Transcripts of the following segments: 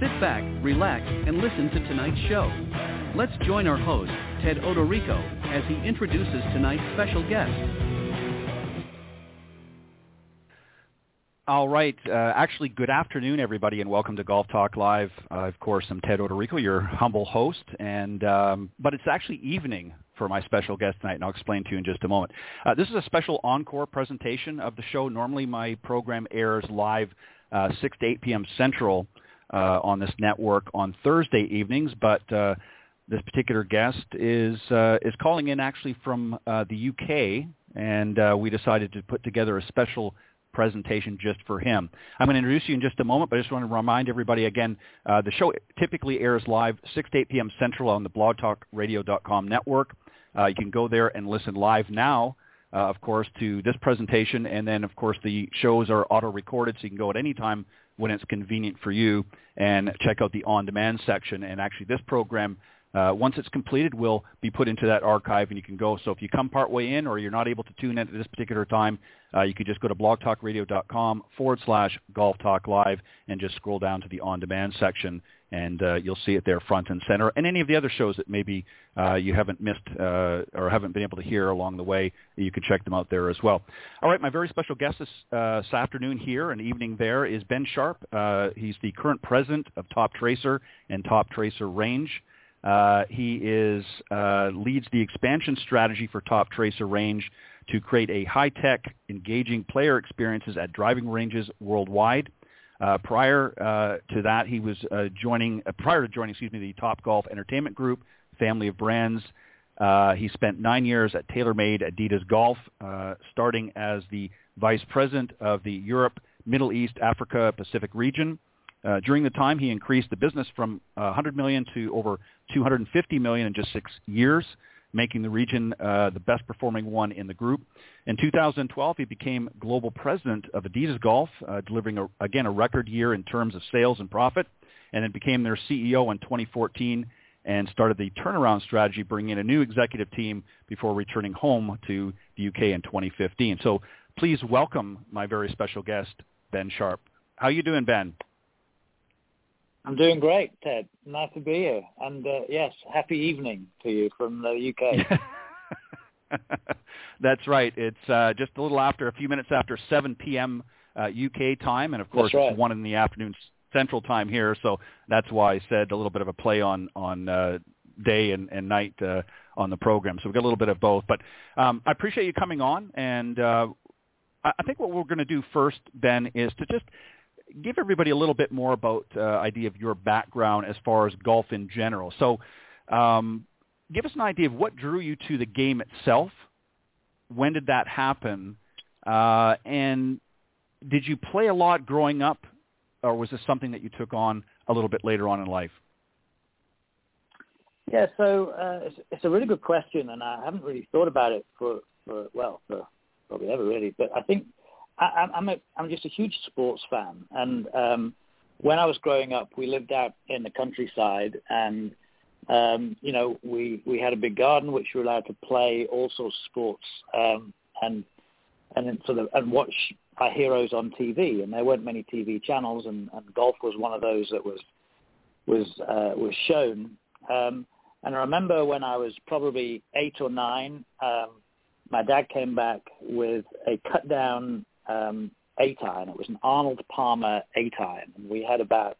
Sit back, relax, and listen to tonight's show. Let's join our host, Ted Odorico, as he introduces tonight's special guest. All right. Uh, actually, good afternoon, everybody, and welcome to Golf Talk Live. Uh, of course, I'm Ted Odorico, your humble host, and um, but it's actually evening for my special guest tonight, and I'll explain to you in just a moment. Uh, this is a special encore presentation of the show. Normally, my program airs live uh, 6 to 8 p.m. Central uh, on this network on Thursday evenings, but uh, this particular guest is uh, is calling in actually from uh, the UK, and uh, we decided to put together a special presentation just for him. I'm going to introduce you in just a moment, but I just want to remind everybody again, uh, the show typically airs live 6 to 8 p.m. Central on the blogtalkradio.com network. Uh, you can go there and listen live now, uh, of course, to this presentation, and then, of course, the shows are auto-recorded, so you can go at any time when it's convenient for you and check out the on-demand section. And actually, this program uh, once it's completed, will be put into that archive, and you can go. So if you come partway in, or you're not able to tune in at this particular time, uh, you can just go to blogtalkradio.com forward slash Golf Talk Live and just scroll down to the on-demand section, and uh, you'll see it there front and center. And any of the other shows that maybe uh, you haven't missed uh, or haven't been able to hear along the way, you can check them out there as well. All right, my very special guest this, uh, this afternoon here and evening there is Ben Sharpe. Uh, he's the current president of Toptracer and Toptracer Range. Uh, he is uh, leads the expansion strategy for Toptracer Range to create a high-tech, engaging player experiences at driving ranges worldwide. Uh, prior uh, to that, he was uh, joining prior to joining, excuse me, the Topgolf Entertainment Group, family of brands. he spent nine years at TaylorMade Adidas Golf, starting as the vice president of the Europe, Middle East, Africa, Pacific region. Uh, during the time, he increased the business from uh, 100 million to over 250 million in just six years, making the region uh, the best performing one in the group. In 2012, he became global president of Adidas Golf, uh, delivering a, again a record year in terms of sales and profit, and then became their CEO in 2014 and started the turnaround strategy, bringing in a new executive team before returning home to the UK in 2015. So please welcome my very special guest, Ben Sharpe. How you doing, Ben? I'm doing great, Ted. Nice to be here. And uh, yes, happy evening to you from the UK. That's right. It's uh, just a little after, a few minutes after 7 p.m. Uh, UK time, and of course right. it's one in the afternoon Central time here. So that's why I said a little bit of a play on on uh, day and, and night uh, on the program. So we've got a little bit of both. But um, I appreciate you coming on, and uh, I think what we're going to do first, Ben, is to just give everybody a little bit more about uh, idea of your background as far as golf in general. So, um, give us an idea of what drew you to the game itself. When did that happen? Uh, and did you play a lot growing up, or was this something that you took on a little bit later on in life? Yeah, so uh, it's, it's, a really good question, and I haven't really thought about it for, for well, for probably ever really. But I think I, I'm a, I'm just a huge sports fan, and um, when I was growing up, we lived out in the countryside, and um, you know, we we had a big garden which we were allowed to play all sorts of sports, um, and and sort of and watch our heroes on TV. And there weren't many TV channels, and, and golf was one of those that was was uh, was shown. Um, and I remember when I was probably eight or nine, um, my dad came back with a cut down um, eight iron. It was an Arnold Palmer eight iron, and we had about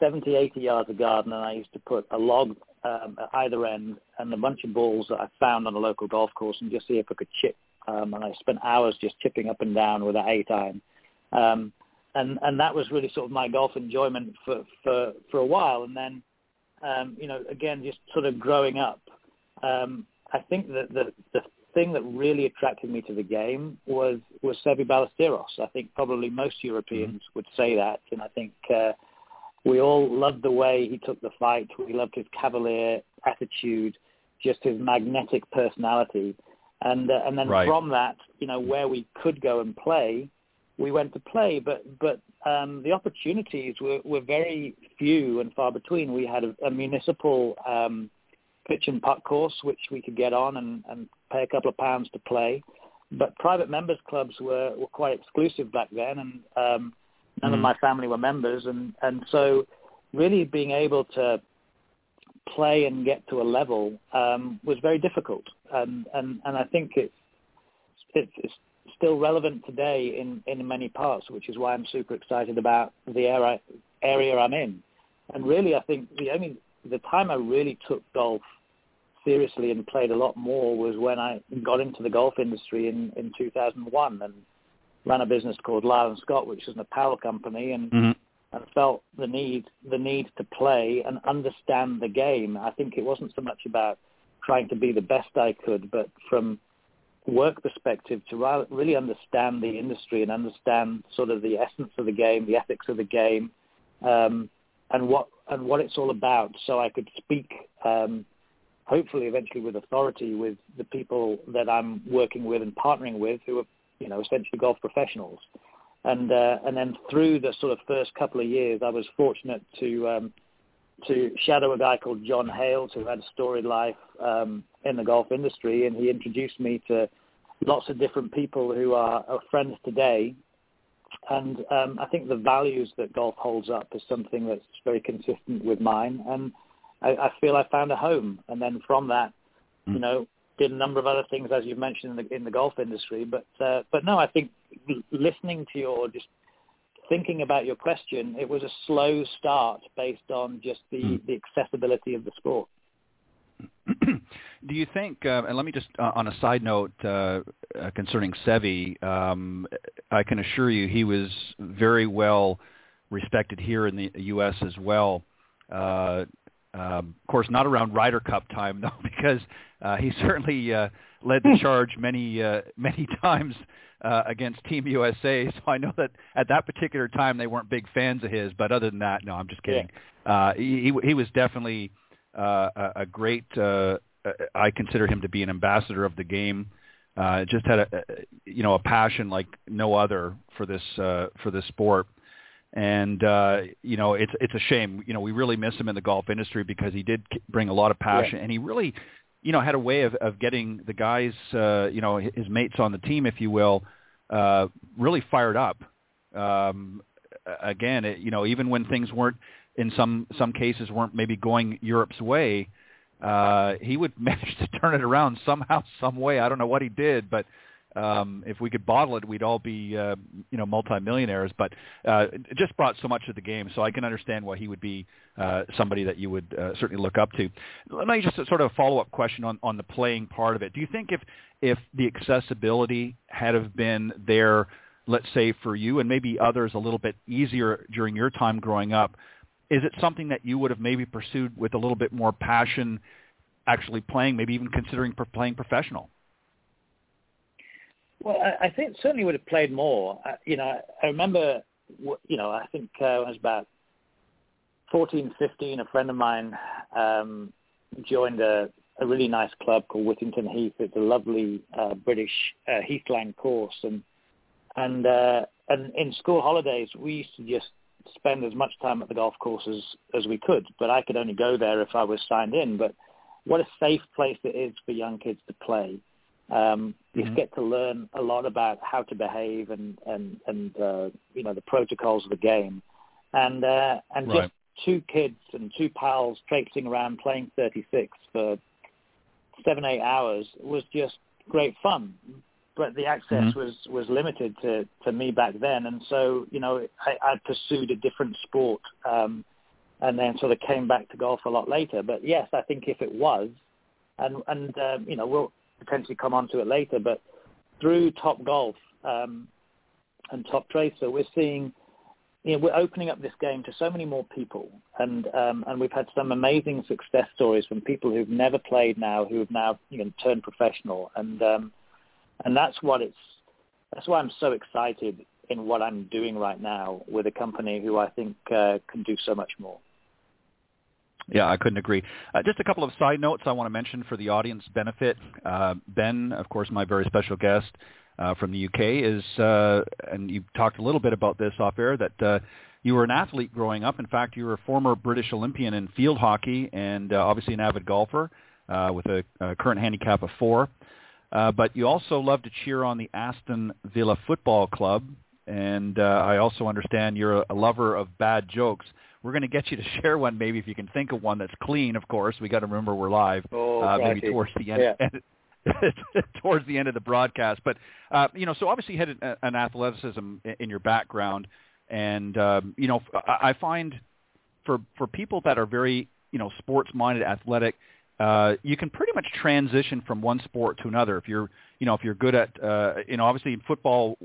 70, 80 yards of garden, and I used to put a log um, at either end and a bunch of balls that I found on a local golf course and just see if I could chip. Um, and I spent hours just chipping up and down with an eight iron. Um, and, and that was really sort of my golf enjoyment for, for, for a while. And then, um, you know, again, just sort of growing up, um, I think that the, the thing that really attracted me to the game was, was Seve Ballesteros. I think probably most Europeans mm-hmm. would say that. And I think, uh, we all loved the way he took the fight. We loved his cavalier attitude, just his magnetic personality. And uh, and then right. from that, you know, where we could go and play, we went to play. But but um, the opportunities were, were very few and far between. We had a, a municipal um, pitch and putt course which we could get on and, and pay a couple of pounds to play. But private members clubs were, were quite exclusive back then, and um, None mm. of my family were members, and and so really being able to play and get to a level um, was very difficult, and and and I think it's it's still relevant today in in many parts, which is why I'm super excited about the area area I'm in. And really, I think the only the time I really took golf seriously and played a lot more was when I got into the golf industry in in 2001 and ran a business called Lyle and Scott, which is an apparel company, and mm-hmm. and felt the need the need to play and understand the game. I think it wasn't so much about trying to be the best I could, but from work perspective to really understand the industry and understand sort of the essence of the game, the ethics of the game, um, and what and what it's all about. So I could speak, um, hopefully, eventually with authority with the people that I'm working with and partnering with, who are you know, essentially golf professionals. And uh, and then through the sort of first couple of years, I was fortunate to um, to shadow a guy called John Hales who had a storied life um, in the golf industry, and he introduced me to lots of different people who are, are friends today. And um, I think the values that golf holds up is something that's very consistent with mine, and I, I feel I found a home. And then from that, you mm. know, did a number of other things, as you've mentioned, in the, in the golf industry. But uh, but no, I think listening to your just thinking about your question, it was a slow start based on just the, mm. the accessibility of the sport. Do you think, uh, and let me just, uh, on a side note uh, uh, concerning Seve, um, I can assure you he was very well respected here in the U.S. as well. Uh, um, of course, not around Ryder Cup time though, because uh, he certainly uh, led the charge many uh, many times uh, against Team USA. So I know that at that particular time they weren't big fans of his. But other than that, no, I'm just kidding. Yeah. Uh, he he was definitely uh, a, a great. Uh, I consider him to be an ambassador of the game. Uh, just had a, a you know a passion like no other for this uh, for this sport and uh, you know it's it's a shame. You know, we really miss him in the golf industry because he did bring a lot of passion, yeah. and he really, you know, had a way of of getting the guys, uh, you know, his mates on the team, if you will, uh, really fired up. Um, again, it, you know, even when things weren't in some some cases weren't maybe going Europe's way, uh, he would manage to turn it around somehow, some way. I don't know what he did, but um, if we could bottle it, we'd all be, uh, you know, multimillionaires. But uh, it just brought so much to the game, so I can understand why he would be uh, somebody that you would uh, certainly look up to. Let me just sort of a follow-up question on, on the playing part of it. Do you think if if the accessibility had have been there, let's say for you and maybe others a little bit easier during your time growing up, is it something that you would have maybe pursued with a little bit more passion, actually playing, maybe even considering playing professional? Well, I, I think certainly would have played more. I, you know, I remember, you know, I think uh, I was about 14, 15. A friend of mine um, joined a, a really nice club called Whittington Heath. It's a lovely uh, British uh, heathland course, and and uh, and in school holidays we used to just spend as much time at the golf course as, as we could. But I could only go there if I was signed in. But what a safe place it is for young kids to play. Um, you mm-hmm. get to learn a lot about how to behave and and and uh, you know the protocols of the game, and uh, and right. just two kids and two pals traipsing around playing 36 for seven eight hours was just great fun. But the access mm-hmm. was was limited to to me back then, and so you know I, I pursued a different sport. Um, and then sort of came back to golf a lot later. But yes, I think if it was, and and um, you know we'll potentially come on to it later, but through Topgolf um, and Toptracer, we're seeing you know, we're opening up this game to so many more people, and um, and we've had some amazing success stories from people who've never played now, who have now you know turned professional, and um, and that's what it's that's why I'm so excited in what I'm doing right now with a company who I think uh, can do so much more. Yeah, I couldn't agree. Uh, just a couple of side notes I want to mention for the audience benefit. Uh, ben, of course, my very special guest uh, from the UK, is, uh, and you talked a little bit about this off air, that uh, you were an athlete growing up. In fact, you were a former British Olympian in field hockey and uh, obviously an avid golfer with a, a current handicap of four. But you also love to cheer on the Aston Villa Football Club, and I also understand you're a lover of bad jokes. We're going to get you to share one, maybe if you can think of one that's clean. Of course, we got to remember we're live. Oh, uh, maybe towards the end. Yeah. towards the end of the broadcast, but uh, you know, so obviously you had an, an athleticism in your background, and um, you know, I find for for people that are very you know sports minded, athletic, uh, you can pretty much transition from one sport to another. If you're, you know, if you're good at, uh, you know, obviously in football,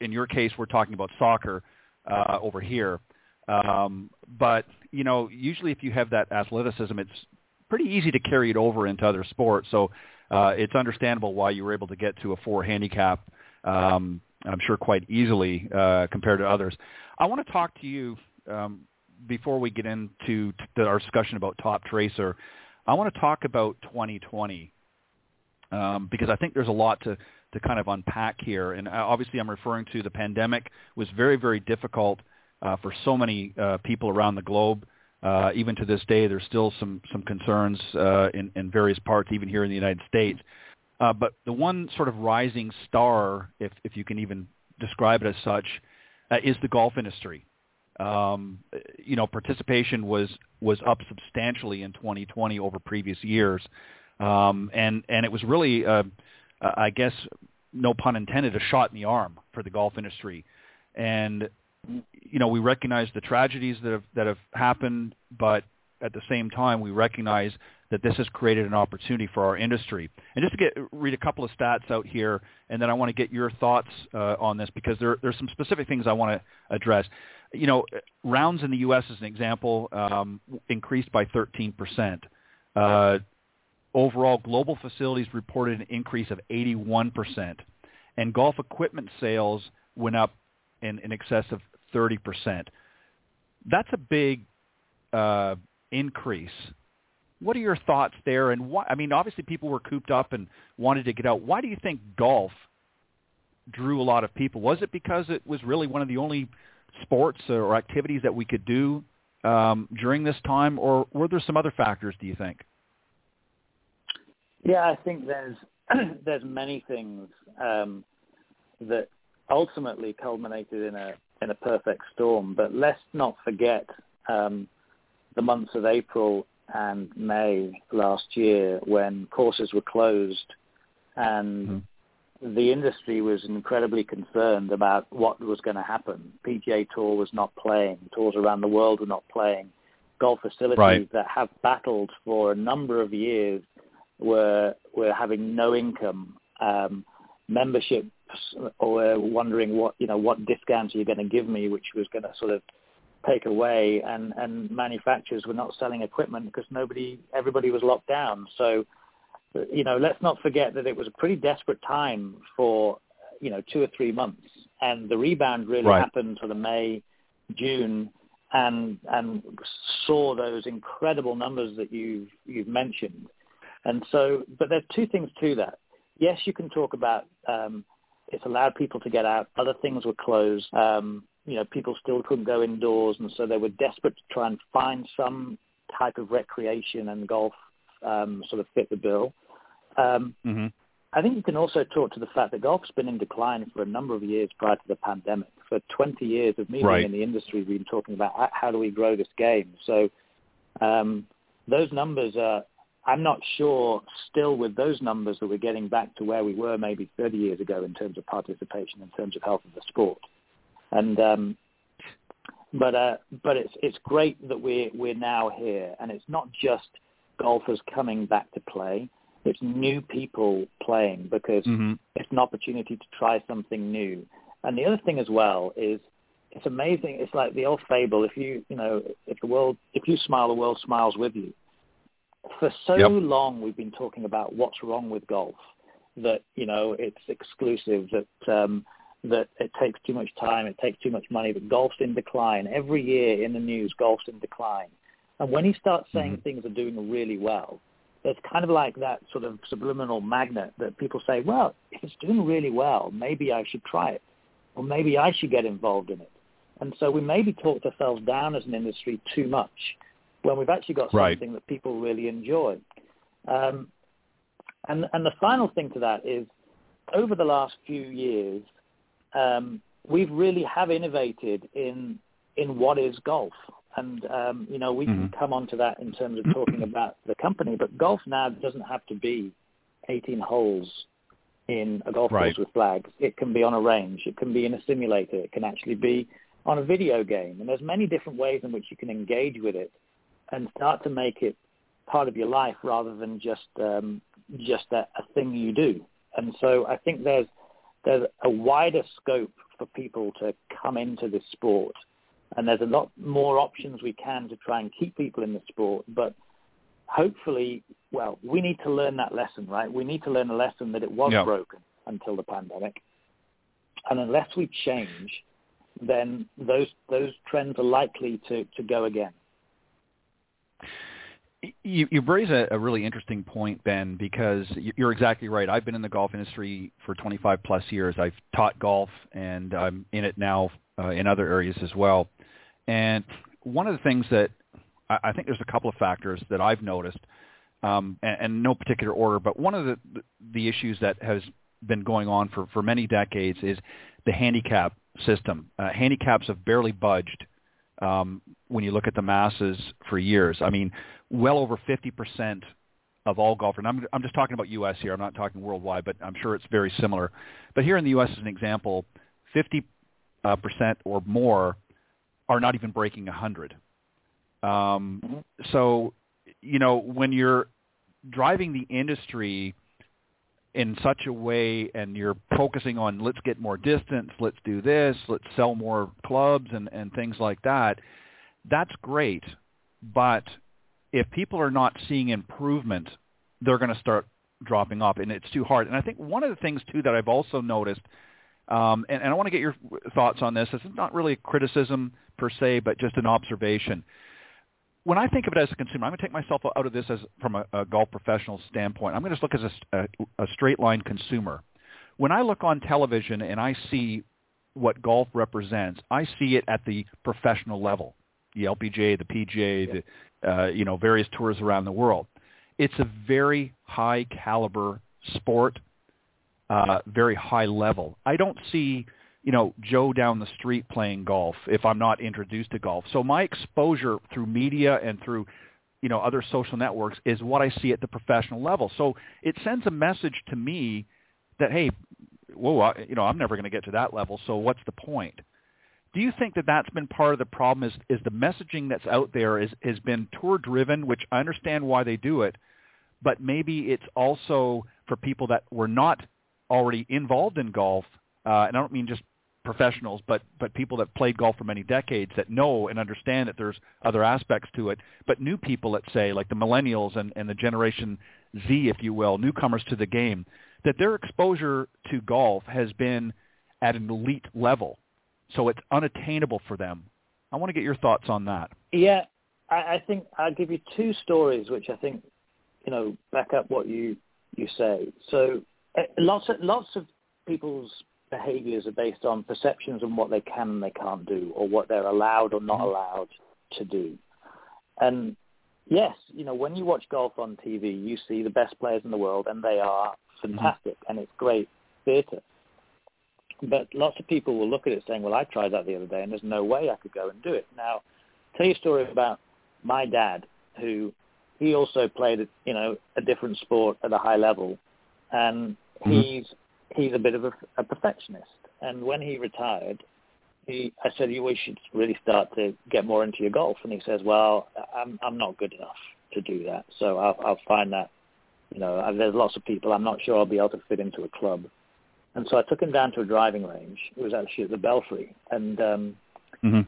in your case, we're talking about soccer uh, over here. Um, but you know, usually if you have that athleticism, it's pretty easy to carry it over into other sports. So uh, it's understandable why you were able to get to a four handicap. Um, I'm sure quite easily uh, compared to others. I want to talk to you um, before we get into t- our discussion about Toptracer. I want to talk about 2020 um, because I think there's a lot to, to kind of unpack here. And uh, obviously I'm referring to the pandemic was very, very difficult uh, for so many uh, people around the globe. Uh, even to this day, there's still some, some concerns uh, in, in various parts, even here in the United States. Uh, but the one sort of rising star, if, if you can even describe it as such, uh, is the golf industry. Um, you know, participation was was up substantially in 2020 over previous years, um, and and it was really, uh, I guess, no pun intended, a shot in the arm for the golf industry. And you know, we recognize the tragedies that have that have happened, but at the same time, we recognize that this has created an opportunity for our industry. And just to get read a couple of stats out here, and then I want to get your thoughts uh, on this because there there's some specific things I want to address you know, rounds in the U.S. as an example um, increased by 13 percent. Uh, overall, global facilities reported an increase of 81 percent, and golf equipment sales went up in, in excess of 30 percent. That's a big uh, increase. What are your thoughts there? And why, I mean, obviously people were cooped up and wanted to get out. Why do you think golf drew a lot of people? Was it because it was really one of the only sports or activities that we could do um, during this time, or were there some other factors? Do you think? Yeah, I think there's there's many things um, that ultimately culminated in a in a perfect storm. But let's not forget um, the months of April and May last year when courses were closed and mm-hmm the industry was incredibly concerned about what was going to happen. PGA Tour was not playing. Tours around the world were not playing. Golf facilities right. that have battled for a number of years were were having no income. Um, memberships were wondering what you know what discounts are you going to give me, which was going to sort of take away, and and manufacturers were not selling equipment because nobody everybody was locked down. So you know, let's not forget that it was a pretty desperate time for, you know, two or three months. And the rebound really right. happened sort of May, June, and and saw those incredible numbers that you've you've mentioned. And so, but there's two things to that. Yes, you can talk about um, it's allowed people to get out. Other things were closed. Um, you know, people still couldn't go indoors, and so they were desperate to try and find some type of recreation, and golf um, sort of fit the bill. Um, mm-hmm. I think you can also talk to the fact that golf's been in decline for a number of years prior to the pandemic. For 20 years of me right. being in the industry, we've been talking about how do we grow this game. So um, those numbers are, I'm not sure still with those numbers that we're getting back to where we were maybe 30 years ago in terms of participation, in terms of health of the sport. And um, But uh, but it's it's great that we're we're now here, and it's not just golfers coming back to play. It's new people playing because mm-hmm. it's an opportunity to try something new. And the other thing as well is it's amazing. It's like the old fable: if you you know if the world if you smile, the world smiles with you. For so yep. long, we've been talking about what's wrong with golf. That you know it's exclusive. That um, that it takes too much time. It takes too much money. That golf's in decline every year in the news. Golf's in decline. And when he starts saying mm-hmm. things are doing really well, it's kind of like that sort of subliminal magnet that people say, well, if it's doing really well, maybe I should try it, or maybe I should get involved in it. And so we maybe talked ourselves down as an industry too much when we've actually got something right. that people really enjoy. Um, and, and the final thing to that is over the last few years, um, we've really have innovated in in what is golf. And um, you know, we mm-hmm. can come on to that in terms of talking about the company, but golf now doesn't have to be 18 holes in a golf right. course with flags. It can be on a range. It can be in a simulator. It can actually be on a video game. And there's many different ways in which you can engage with it and start to make it part of your life rather than just um, just a, a thing you do. And so I think there's there's a wider scope for people to come into this sport, and there's a lot more options we can to try and keep people in the sport. But hopefully, well, we need to learn that lesson, right? We need to learn a lesson that it was yeah. broken until the pandemic, and unless we change, then those those trends are likely to, to go again. You, you raise a, a really interesting point, Ben, because you're exactly right. I've been in the golf industry for 25 plus years. I've taught golf, and I'm in it now uh, in other areas as well. And one of the things that I, I think there's a couple of factors that I've noticed, um, and, and no particular order, but one of the the issues that has been going on for, for many decades is the handicap system. Uh, handicaps have barely budged um, when you look at the masses for years. I mean, well over 50% of all golfers, and I'm, I'm just talking about U.S. here, I'm not talking worldwide, but I'm sure it's very similar. But here in the U.S. as an example, 50 uh, percent or more are not even breaking 100. Um, mm-hmm. So, you know, when you're driving the industry – in such a way and you're focusing on let's get more distance, let's do this, let's sell more clubs and, and things like that, that's great. But if people are not seeing improvement, they're going to start dropping off and it's too hard. And I think one of the things too that I've also noticed, um, and, and I want to get your thoughts on this, this is not really a criticism per se, but just an observation when I think of it as a consumer, I'm going to take myself out of this as from a, a golf professional standpoint. I'm going to just look as a, a, a straight line consumer. When I look on television and I see what golf represents, I see it at the professional level, the LPGA, the PGA, the uh, you know various tours around the world. It's a very high caliber sport, uh, very high level. I don't see you know, Joe down the street playing golf if I'm not introduced to golf. So my exposure through media and through, you know, other social networks is what I see at the professional level. So it sends a message to me that, hey, whoa, I, you know, I'm never going to get to that level. So what's the point? Do you think that that's been part of the problem? Is is the messaging that's out there is has been tour driven, which I understand why they do it, but maybe it's also for people that were not already involved in golf, uh, and I don't mean just professionals, but but people that played golf for many decades that know and understand that there's other aspects to it. But new people, let's say, like the millennials and, and the Generation Z, if you will, newcomers to the game, that their exposure to golf has been at an elite level, so it's unattainable for them. I want to get your thoughts on that. Yeah, I, I think I'll give you two stories which I think you know back up what you you say. So uh, lots of lots of people's behaviors are based on perceptions on what they can and they can't do or what they're allowed or not mm-hmm. allowed to do. And yes, you know, when you watch golf on TV, you see the best players in the world and they are fantastic mm-hmm. and it's great theatre. But lots of people will look at it saying, well, I tried that the other day and there's no way I could go and do it. Now, tell you a story about my dad who he also played, you know, a different sport at a high level and mm-hmm. he's he's a bit of a, a perfectionist. And when he retired, he, I said, you should really start to get more into your golf. And he says, well, I'm, I'm not good enough to do that. So I'll, I'll find that, you know, there's lots of people. I'm not sure I'll be able to fit into a club. And so I took him down to a driving range. It was actually at the Belfry. And, um, mm-hmm.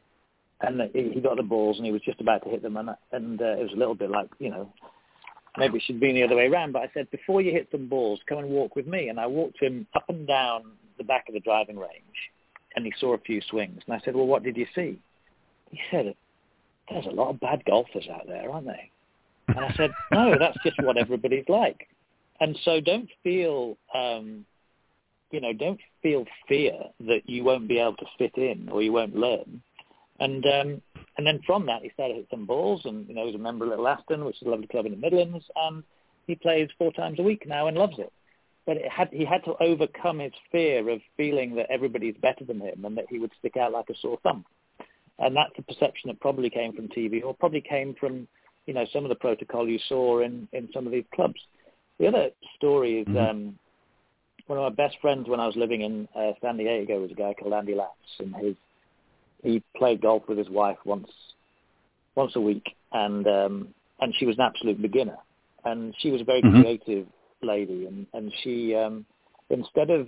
and he, he got the balls and he was just about to hit them. And, and uh, it was a little bit like, you know, maybe it should be the other way around. But I said, before you hit some balls, come and walk with me. And I walked him up and down the back of the driving range and he saw a few swings. And I said, well, what did you see? He said, there's a lot of bad golfers out there, aren't they? And I said, no, that's just what everybody's like. And so don't feel, um, you know, don't feel fear that you won't be able to fit in or you won't learn. And um, and then from that, he started hitting some balls, and you know, he's a member of Little Aston, which is a lovely club in the Midlands, and he plays four times a week now and loves it but it had, he had to overcome his fear of feeling that everybody's better than him and that he would stick out like a sore thumb. And that's a perception that probably came from TV or probably came from, you know, some of the protocol you saw in, in some of these clubs. The other story is mm-hmm. um, one of my best friends when I was living in uh, San Diego was a guy called Andy Latz, and his he played golf with his wife once once a week, and um, and she was an absolute beginner, and she was a very mm-hmm. creative lady, and and she um, instead of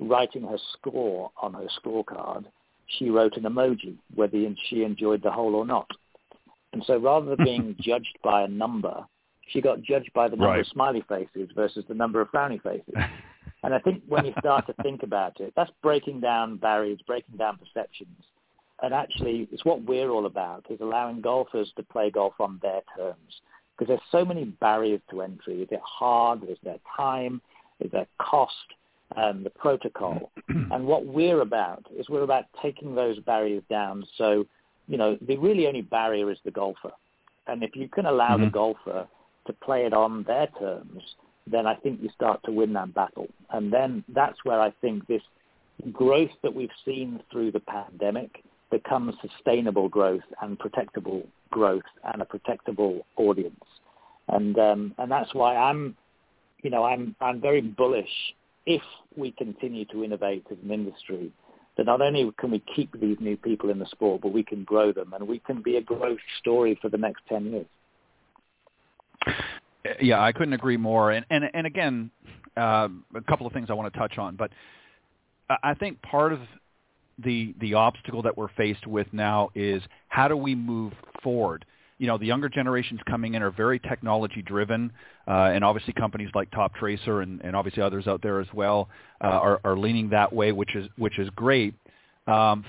writing her score on her scorecard, she wrote an emoji whether she enjoyed the hole or not. And so rather than being judged by a number, she got judged by the number right. of smiley faces versus the number of frowny faces. and I think when you start to think about it, that's breaking down barriers, breaking down perceptions. And actually, it's what we're all about, is allowing golfers to play golf on their terms because there's so many barriers to entry. Is it hard? Is there time? Is there cost? Um, the protocol. and what we're about is we're about taking those barriers down. So, you know, the really only barrier is the golfer. And if you can allow mm-hmm. the golfer to play it on their terms, then I think you start to win that battle. And then that's where I think this growth that we've seen through the pandemic becomes sustainable growth and protectable growth and a protectable audience. And um, and that's why I'm, you know, I'm I'm very bullish if we continue to innovate as an industry. That not only can we keep these new people in the sport, but we can grow them, and we can be a growth story for the next ten years. Yeah, I couldn't agree more. And and and again, uh, a couple of things I want to touch on, but I think part of the the obstacle that we're faced with now is how do we move forward? You know, the younger generations coming in are very technology driven, uh, and obviously companies like Toptracer and, and obviously others out there as well uh, are, are leaning that way, which is which is great. Um,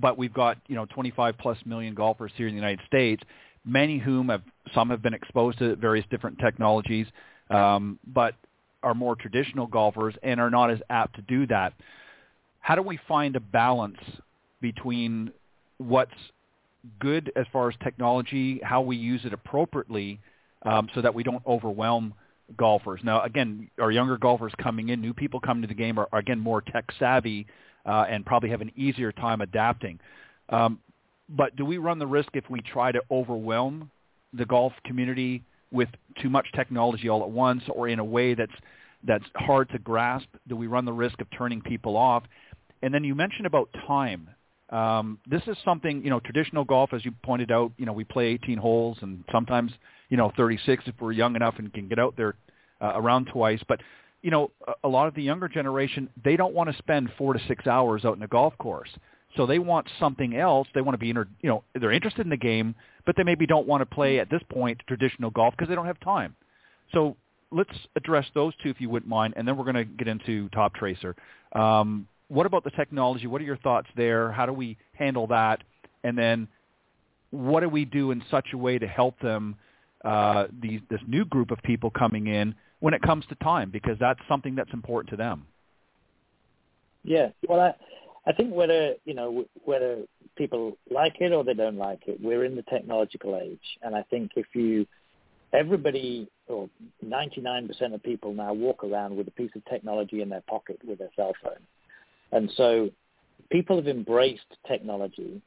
but we've got you know 25 plus million golfers here in the United States, many whom have some have been exposed to various different technologies, um, but are more traditional golfers and are not as apt to do that how do we find a balance between what's good as far as technology, how we use it appropriately, um, so that we don't overwhelm golfers. Now, again, our younger golfers coming in, new people coming to the game are, are again more tech savvy uh, and probably have an easier time adapting. Um, but do we run the risk if we try to overwhelm the golf community with too much technology all at once, or in a way that's that's hard to grasp? Do we run the risk of turning people off? And then you mentioned about time. Um, this is something, you know, traditional golf, as you pointed out, you know, we play 18 holes and sometimes, you know, 36 if we're young enough and can get out there uh, around twice. But, you know, a, a lot of the younger generation, they don't want to spend four to six hours out in a golf course. So they want something else. They want to be, inter- you know, they're interested in the game, but they maybe don't want to play at this point traditional golf because they don't have time. So let's address those two if you wouldn't mind, and then we're going to get into Toptracer. Um, what about the technology? What are your thoughts there? How do we handle that? And then what do we do in such a way to help them, uh, these, this new group of people coming in when it comes to time? Because that's something that's important to them. Yeah, well, I, I think whether you know whether people like it or they don't like it, we're in the technological age, and I think if you everybody or 99% of people now walk around with a piece of technology in their pocket with their cell phone. And so people have embraced technology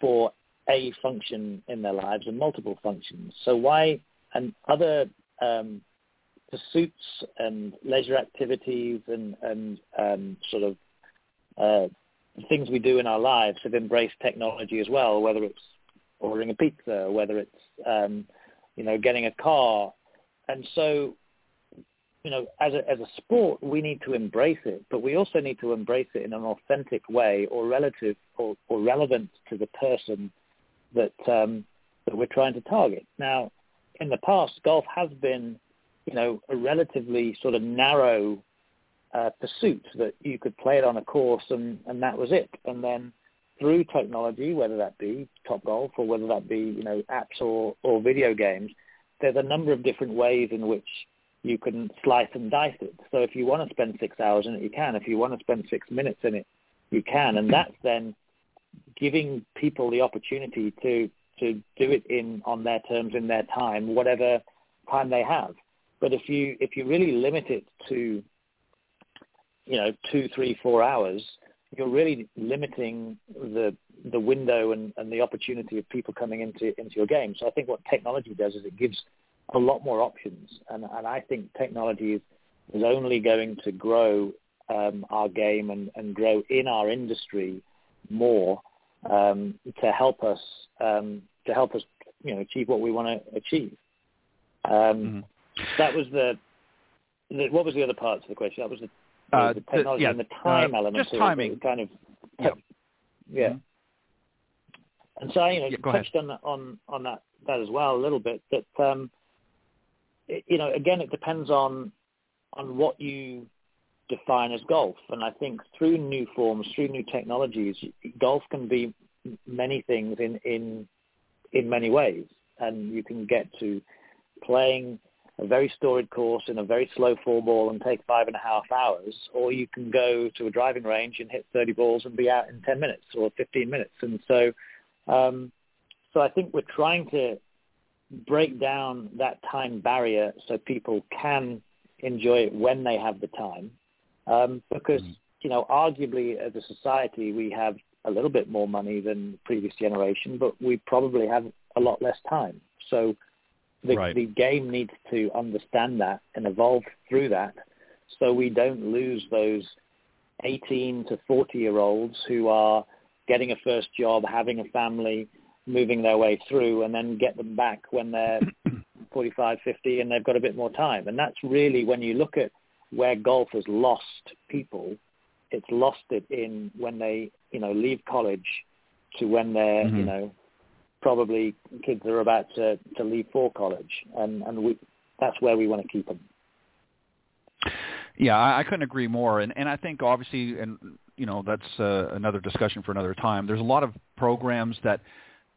for a function in their lives and multiple functions. So why and other um, pursuits and leisure activities and, and um, sort of uh, things we do in our lives have embraced technology as well, whether it's ordering a pizza, whether it's um, you know getting a car, and so you know as a as a sport we need to embrace it, but we also need to embrace it in an authentic way or relative or, or relevant to the person that um, that we're trying to target. Now, in the past, golf has been you know a relatively sort of narrow uh, pursuit that you could play it on a course and, and that was it. And then through technology, whether that be Topgolf or whether that be you know apps or, or video games, there's a number of different ways in which you can slice and dice it. So if you want to spend six hours in it, you can. If you want to spend six minutes in it, you can. And that's then giving people the opportunity to to do it in on their terms in their time, whatever time they have. But if you if you really limit it to you know two, three, four hours, you're really limiting the the window and, and the opportunity of people coming into into your game. So I think what technology does is it gives a lot more options, and, and I think technology is, is only going to grow um, our game and, and grow in our industry more um, to help us um, to help us you know achieve what we want to achieve. Um, mm-hmm. That was the, the, what was the other part of the question? That was the uh, the technology the, yeah, and the time uh, element. Just timing. Kind of. Yeah. Yeah. Mm-hmm. And so you know yeah, touched on on on that that as well a little bit. That um, it, you know again it depends on on what you define as golf, and I think through new forms, through new technologies, golf can be many things in in in many ways, and you can get to playing a very storied course in a very slow four ball and take five and a half hours, or you can go to a driving range and hit 30 balls and be out in 10 minutes or 15 minutes. And so, um, so I think we're trying to break down that time barrier so people can enjoy it when they have the time. Um, because, mm. you know, arguably as a society, we have a little bit more money than previous generation, but we probably have a lot less time. So the, right. the game needs to understand that and evolve through that so we don't lose those 18 to 40 year olds who are getting a first job, having a family, moving their way through and then get them back when they're 45, 50 and they've got a bit more time. And that's really when you look at where golf has lost people, it's lost it in when they, you know, leave college to when they're, mm-hmm. you know, probably kids are about to, to leave for college, and and we that's where we want to keep them. Yeah, I, I couldn't agree more, and and I think obviously, and you know, that's uh, another discussion for another time. There's a lot of programs that,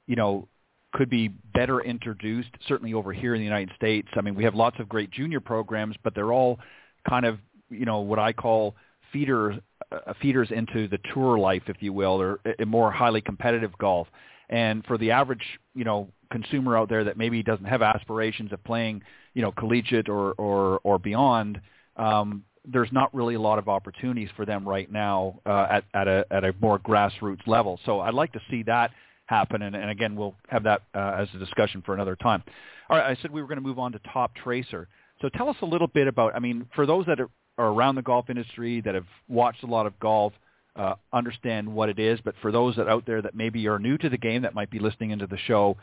you know, could be better introduced. Certainly over here in the United States, I mean, we have lots of great junior programs, but they're all kind of, you know, what I call feeder uh, feeders into the tour life, if you will, or a more highly competitive golf. And for the average, you know, consumer out there that maybe doesn't have aspirations of playing, you know, collegiate or or or beyond, um, there's not really a lot of opportunities for them right now uh, at at a at a more grassroots level. So I'd like to see that happen. And, and again, we'll have that uh, as a discussion for another time. All right, I said we were going to move on to Toptracer. So tell us a little bit about. I mean, for those that are, are around the golf industry that have watched a lot of golf, uh, understand what it is. But for those that out there that maybe are new to the game that might be listening into the show,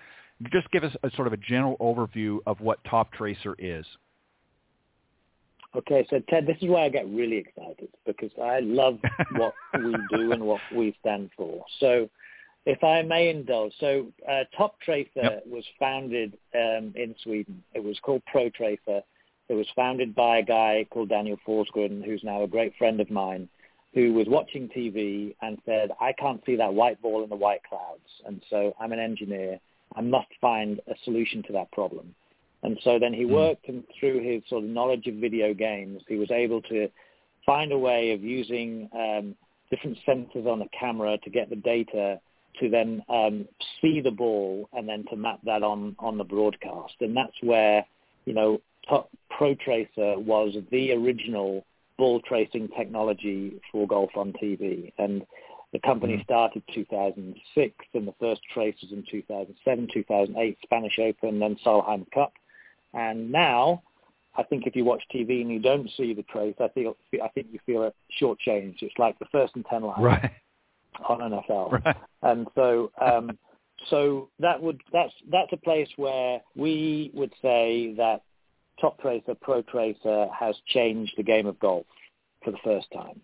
just give us a sort of a general overview of what Toptracer is. Okay, so Ted, this is why I get really excited because I love what we do and what we stand for. So, if I may indulge, so uh, Toptracer yep. was founded um, in Sweden. It was called ProTracer. It was founded by a guy called Daniel Forsgren, who's now a great friend of mine who was watching TV and said, I can't see that white ball in the white clouds. And so I'm an engineer. I must find a solution to that problem. And so then he hmm. worked and through his sort of knowledge of video games, he was able to find a way of using um, different sensors on the camera to get the data to then um, see the ball and then to map that on, on the broadcast. And that's where, you know, ProTracer was the original ball tracing technology for golf on TV. And the company mm-hmm. started 2006, and the first traces in 2007, 2008, Spanish Open, then Solheim Cup. And now, I think if you watch TV and you don't see the trace, I feel I think you feel a short change. It's like the first and ten lines. Right. On NFL, right. and so um, so that would that's that's a place where we would say that Toptracer Pro Tracer has changed the game of golf for the first time.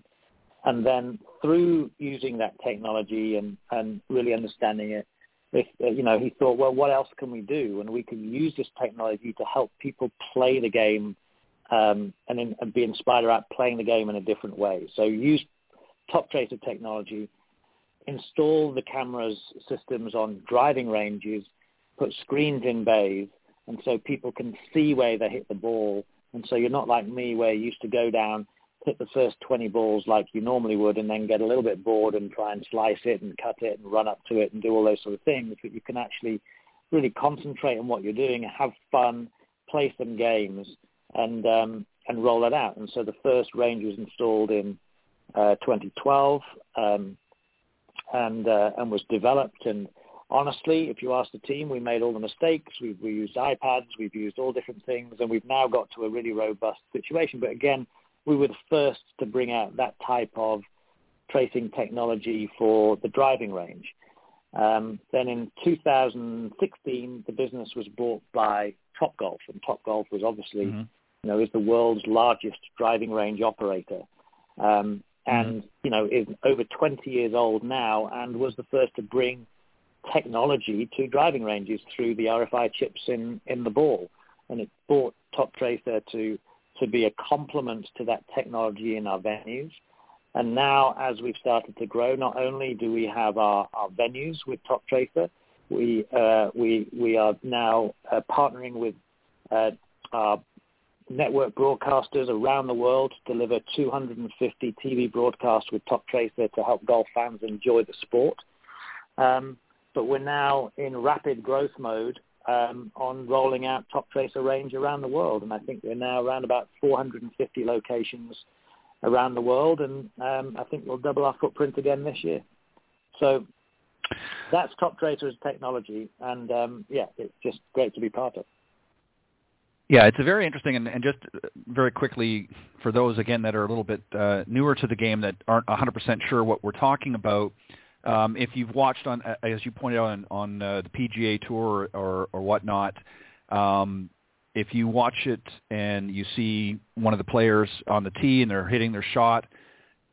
And then through using that technology and, and really understanding it, if, you know, he thought, well, what else can we do? And we can use this technology to help people play the game um, and, in, and be inspired about playing the game in a different way. So use Toptracer technology, install the cameras systems on driving ranges, put screens in bays, and so people can see where they hit the ball. And so you're not like me where you used to go down, hit the first 20 balls like you normally would, and then get a little bit bored and try and slice it and cut it and run up to it and do all those sort of things. But you can actually really concentrate on what you're doing, have fun, play some games, and um, and roll it out. And so the first range was installed in uh, 2012 um, and uh, and was developed and honestly, if you ask the team, we made all the mistakes. We've we used iPads, we've used all different things, and we've now got to a really robust situation. But again, we were the first to bring out that type of tracing technology for the driving range. Um, then in 2016, the business was bought by Topgolf, and Topgolf was obviously, mm-hmm. you know, is the world's largest driving range operator. Um, and, mm-hmm. you know, is over 20 years old now and was the first to bring technology to driving ranges through the RFI chips in, in the ball. And it brought Toptracer to, to be a complement to that technology in our venues. And now, as we've started to grow, not only do we have our, our venues with Toptracer, we, uh, we, we are now uh, partnering with uh, our network broadcasters around the world deliver 250 TV broadcasts with Toptracer to help golf fans enjoy the sport. Um, but we're now in rapid growth mode um, on rolling out Toptracer range around the world. And I think we're now around about 450 locations around the world, and um, I think we'll double our footprint again this year. So that's Toptracer's technology, and um, yeah, it's just great to be part of. Yeah, it's a very interesting, and, and just very quickly for those again that are a little bit uh, newer to the game that aren't 100% sure what we're talking about. Um, if you've watched on, as you pointed out on, on uh, the PGA Tour or, or, whatnot, um, if you watch it and you see one of the players on the tee and they're hitting their shot,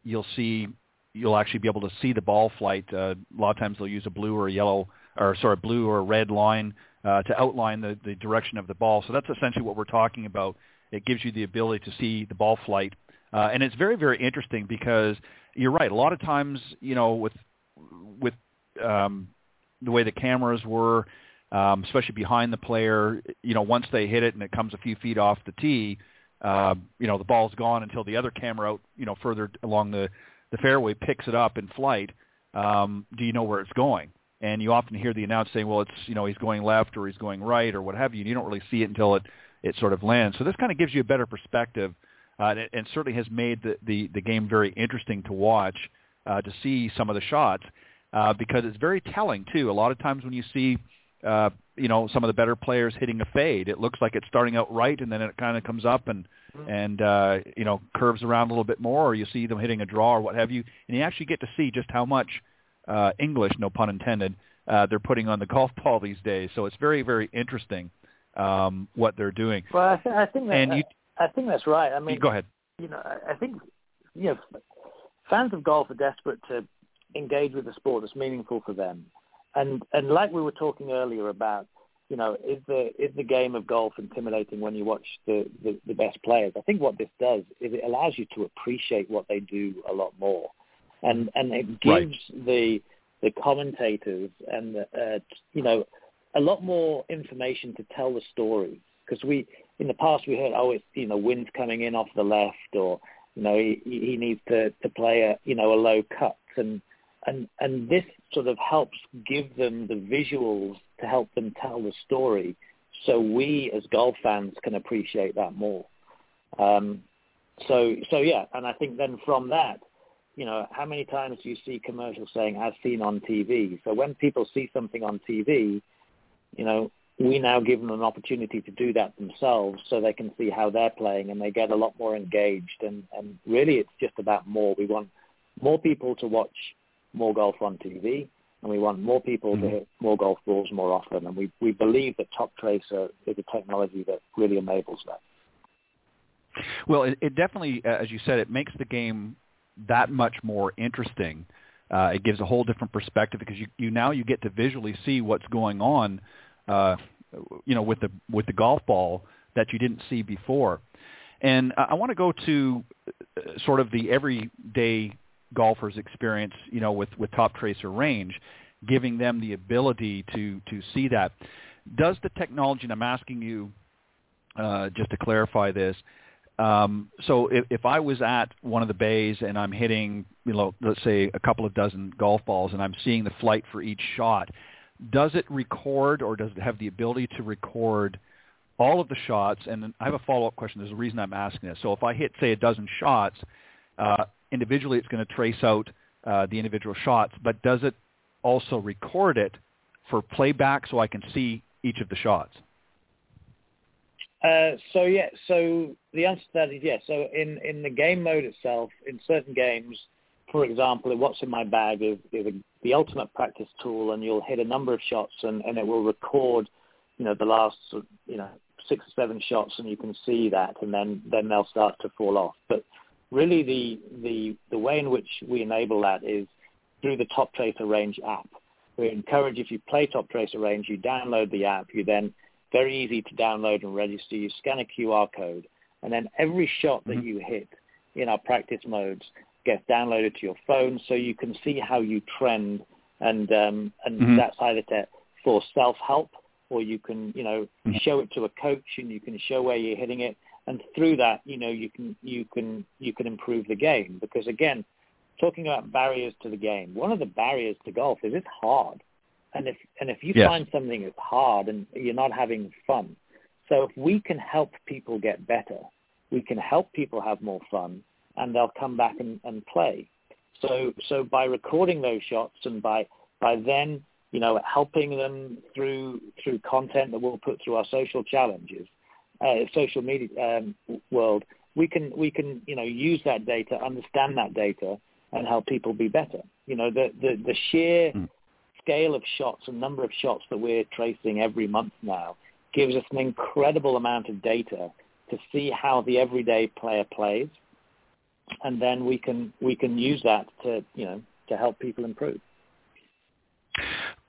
you'll see you'll actually be able to see the ball flight. Uh, a lot of times they'll use a blue or a yellow, or sorry, blue or red line uh, to outline the, the direction of the ball. So that's essentially what we're talking about. It gives you the ability to see the ball flight, uh, and it's very very interesting because you're right. A lot of times, you know, with with um, the way the cameras were, um, especially behind the player, you know, once they hit it and it comes a few feet off the tee, uh, you know, the ball's gone until the other camera out, you know, further along the, the fairway picks it up in flight. Um, do you know where it's going? And you often hear the announcer saying, well, it's, you know, he's going left or he's going right or what have you. And you don't really see it until it, it sort of lands. So this kind of gives you a better perspective uh, and, and certainly has made the, the, the game very interesting to watch uh, to see some of the shots uh, because it's very telling too. A lot of times when you see uh, you know some of the better players hitting a fade, it looks like it's starting out right and then it kind of comes up and mm-hmm. and uh, you know curves around a little bit more, or you see them hitting a draw or what have you, and you actually get to see just how much uh, English, no pun intended, uh, they're putting on the golf ball these days. So it's very very interesting um, what they're doing. Well, I, th- I think that, and you, I think that's right. I mean, go ahead. You know, I think you know fans of golf are desperate to engage with a sport that's meaningful for them. And and like we were talking earlier about, you know, is the is the game of golf intimidating when you watch the, the, the best players? I think what this does is it allows you to appreciate what they do a lot more, and and it gives right. the the commentators and the, uh, you know a lot more information to tell the story because we in the past we heard oh it's you know wind's coming in off the left or you know, he, he needs to, to play a, you know, a low cut. And, and, and this sort of helps give them the visuals to help them tell the story. So we as golf fans can appreciate that more. Um, so, so yeah, and I think then from that, you know, how many times do you see commercials saying "as seen on TV"? So when people see something on TV, you know, we now give them an opportunity to do that themselves so they can see how they're playing and they get a lot more engaged and, and really it's just about more. We want more people to watch more golf on TV, and we want more people Mm-hmm. to hit more golf balls more often. And we, we believe that Toptracer is a technology that really enables that. Well, it, it definitely, uh, as you said, it makes the game that much more interesting. Uh, it gives a whole different perspective because you, you now you get to visually see what's going on, uh, you know, with the with the golf ball that you didn't see before. And I, I want to go to uh, sort of the everyday golfer's experience, you know, with with Toptracer range, giving them the ability to to see that. Does the technology, and I'm asking you uh, just to clarify this, um, so if, if I was at one of the bays and I'm hitting, you know, let's say a couple of dozen golf balls and I'm seeing the flight for each shot, does it record or does it have the ability to record all of the shots? And I have a follow-up question. There's a reason I'm asking this. So if I hit, say, a dozen shots, uh, individually it's going to trace out uh, the individual shots, but does it also record it for playback so I can see each of the shots? Uh, so yeah, so the answer to that is yes. So in, in the game mode itself, in certain games, for example, what's in my bag is, is the ultimate practice tool, and you'll hit a number of shots, and, and it will record, you know, the last, you know, six or seven shots, and you can see that, and then then they'll start to fall off. But really, the the the way in which we enable that is through the Toptracer Range app. We encourage if you play Toptracer Range, you download the app, you then very easy to download and register. You scan a QR code, and then every shot that Mm-hmm. you hit in our practice modes gets downloaded to your phone, so you can see how you trend, and um, and Mhm. that's either to, for self help or you can you know Mhm. show it to a coach and you can show where you're hitting it, and through that you know you can you can you can improve the game because again, talking about barriers to the game, one of the barriers to golf is it's hard. And if and if you find something that's hard and you're not having fun, so if we can help people get better, we can help people have more fun, and they'll come back and, and play. So so by recording those shots and by by then you know helping them through through content that we'll put through our social challenges, uh, social media um, world, we can we can you know use that data, understand that data, and help people be better. You know the the, the sheer Mm. Scale of shots and number of shots that we're tracing every month now gives us an incredible amount of data to see how the everyday player plays, and then we can we can use that to you know to help people improve.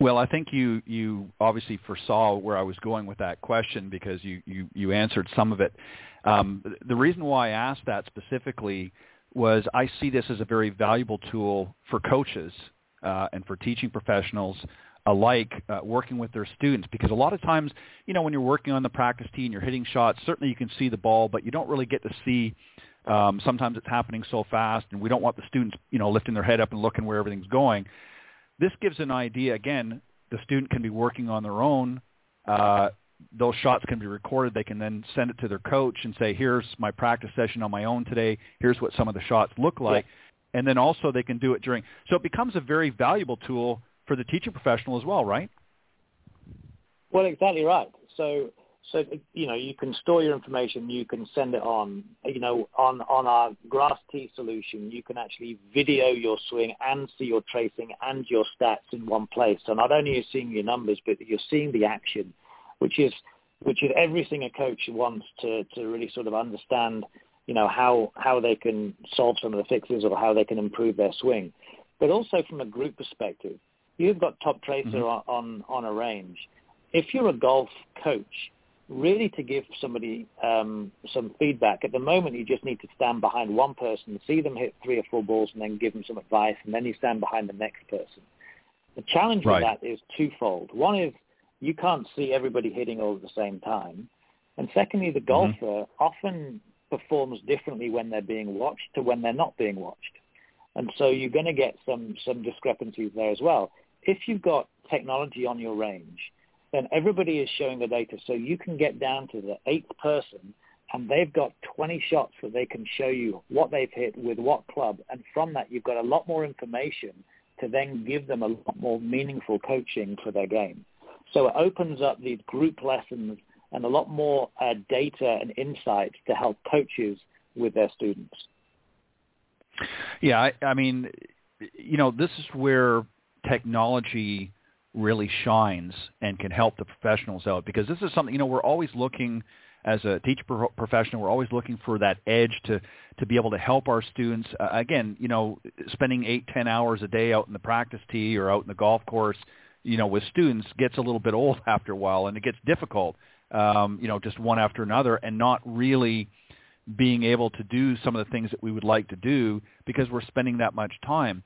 Well, I think you you obviously foresaw where I was going with that question because you you, you answered some of it. Um, the reason why I asked that specifically was I see this as a very valuable tool for coaches uh, and for teaching professionals alike uh, working with their students. Because a lot of times you know when you're working on the practice tee and you're hitting shots certainly you can see the ball but you don't really get to see um, sometimes it's happening so fast and we don't want the students you know lifting their head up and looking where everything's going. This gives an idea again the student can be working on their own uh, those shots can be recorded. They can then send it to their coach and say here's my practice session on my own today. Here's what some of the shots look like and then also they can do it during so it becomes a very valuable tool for the teaching professional as well right Well, exactly right. So, so you know, you can store your information. You can send it on. You know, on on our grass tee solution, you can actually video your swing and see your tracing and your stats in one place. So not only are you seeing your numbers, but you're seeing the action, which is which is everything a coach wants to to really sort of understand. You know how how they can solve some of the fixes or how they can improve their swing, but also from a group perspective, you've got Toptracer Mhm. on, on a range if you're a golf coach, really to give somebody um, some feedback, at the moment you just need to stand behind one person, see them hit three or four balls, and then give them some advice, and then you stand behind the next person. The challenge Right. with that is twofold. One is you can't see everybody hitting all at the same time, and secondly, the golfer often performs differently when they're being watched to when they're not being watched, and so you're going to get some some discrepancies there as well. If you've got technology on your range then everybody is showing the data. So you can get down to the eighth person and they've got 20 shots that they can show you what they've hit with what club. And from that, you've got a lot more information to then give them a lot more meaningful coaching for their game. So it opens up these group lessons and a lot more uh, data and insights to help coaches with their students. Yeah, I, I mean, you know, this is where technology really shines and can help the professionals out because this is something you know we're always looking as a teacher pro- professional we're always looking for that edge to to be able to help our students uh, again you know spending eight ten hours a day out in the practice tee or out in the golf course you know with students gets a little bit old after a while and it gets difficult um, you know just one after another and not really being able to do some of the things that we would like to do because we're spending that much time.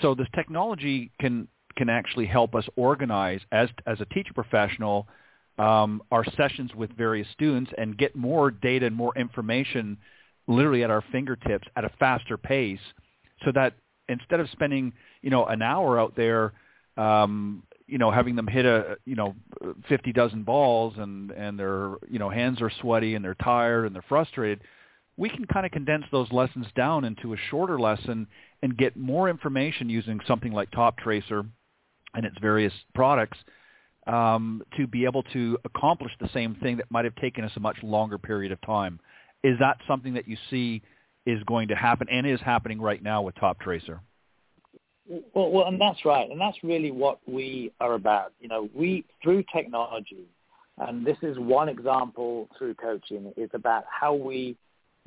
So this technology can can actually help us organize as as a teacher professional um, our sessions with various students and get more data and more information literally at our fingertips at a faster pace so that instead of spending you know an hour out there um, you know having them hit a you know 50 dozen balls and and their you know hands are sweaty and they're tired and they're frustrated we can kind of condense those lessons down into a shorter lesson and get more information using something like Toptracer and its various products um, to be able to accomplish the same thing that might have taken us a much longer period of time. Is that something that you see is going to happen and is happening right now with Toptracer? Well, well, and that's right, and that's really what we are about. You know, we through technology, and this is one example through coaching, is about how we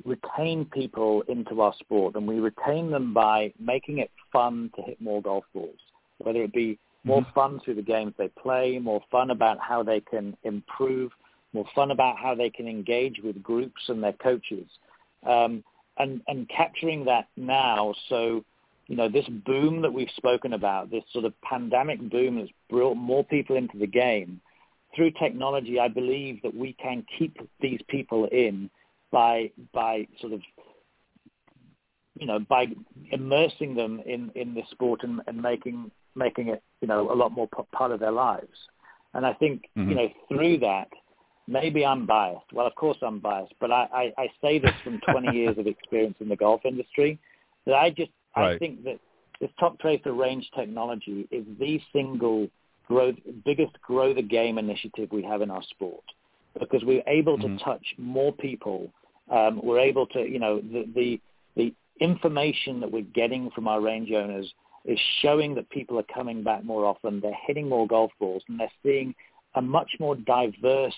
retain people into our sport, and we retain them by making it fun to hit more golf balls, whether it be more mm-hmm. fun through the games they play, more fun about how they can improve, more fun about how they can engage with groups and their coaches, um, and and capturing that now. So, you know, this boom that we've spoken about, this sort of pandemic boom that's brought more people into the game. Through technology, I believe that we can keep these people in by by sort of you know by immersing them in in this sport and, and making making it, you know, a lot more part of their lives. And I think, mm-hmm. you know, through that, maybe I'm biased. Well, of course I'm biased, but I, I, I say this from 20 years of experience in the golf industry that I just, right. I think that this Toptracer range technology is the single grow, biggest grow the game initiative we have in our sport because we're able mm-hmm. to touch more people. Um, we're able to, you know, the, the, the information that we're getting from our range owners is showing that people are coming back more often. They're hitting more golf balls and they're seeing a much more diverse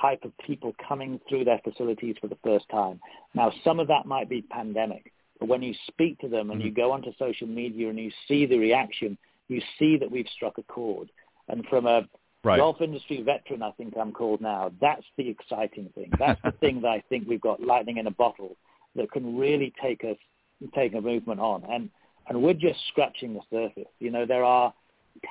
type of people coming through their facilities for the first time. Now, some of that might be pandemic, but when you speak to them and mm-hmm. you go onto social media and you see the reaction, you see that we've struck a chord. And from a right. golf industry veteran, I think I'm called now, that's the exciting thing. That's the thing that I think we've got lightning in a bottle that can really take us take a movement on. And and we're just scratching the surface. You know, there are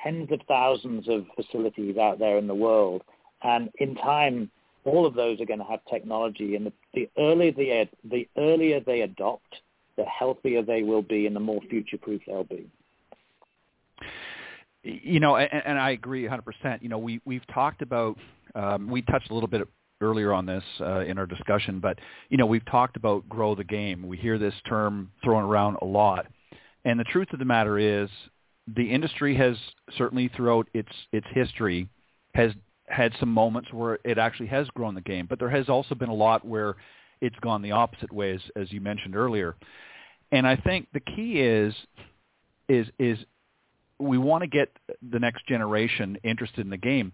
tens of thousands of facilities out there in the world, and in time, all of those are going to have technology. And the, the earlier they the earlier they adopt, the healthier they will be, and the more future-proof they'll be. You know, and, and I agree 100%. You know, we we've talked about um, we touched a little bit earlier on this uh, in our discussion, but you know, we've talked about grow the game. We hear this term thrown around a lot. And the truth of the matter is, the industry has certainly throughout its its history has had some moments where it actually has grown the game, but there has also been a lot where it's gone the opposite way, as, as you mentioned earlier. And I think the key is is is we want to get the next generation interested in the game.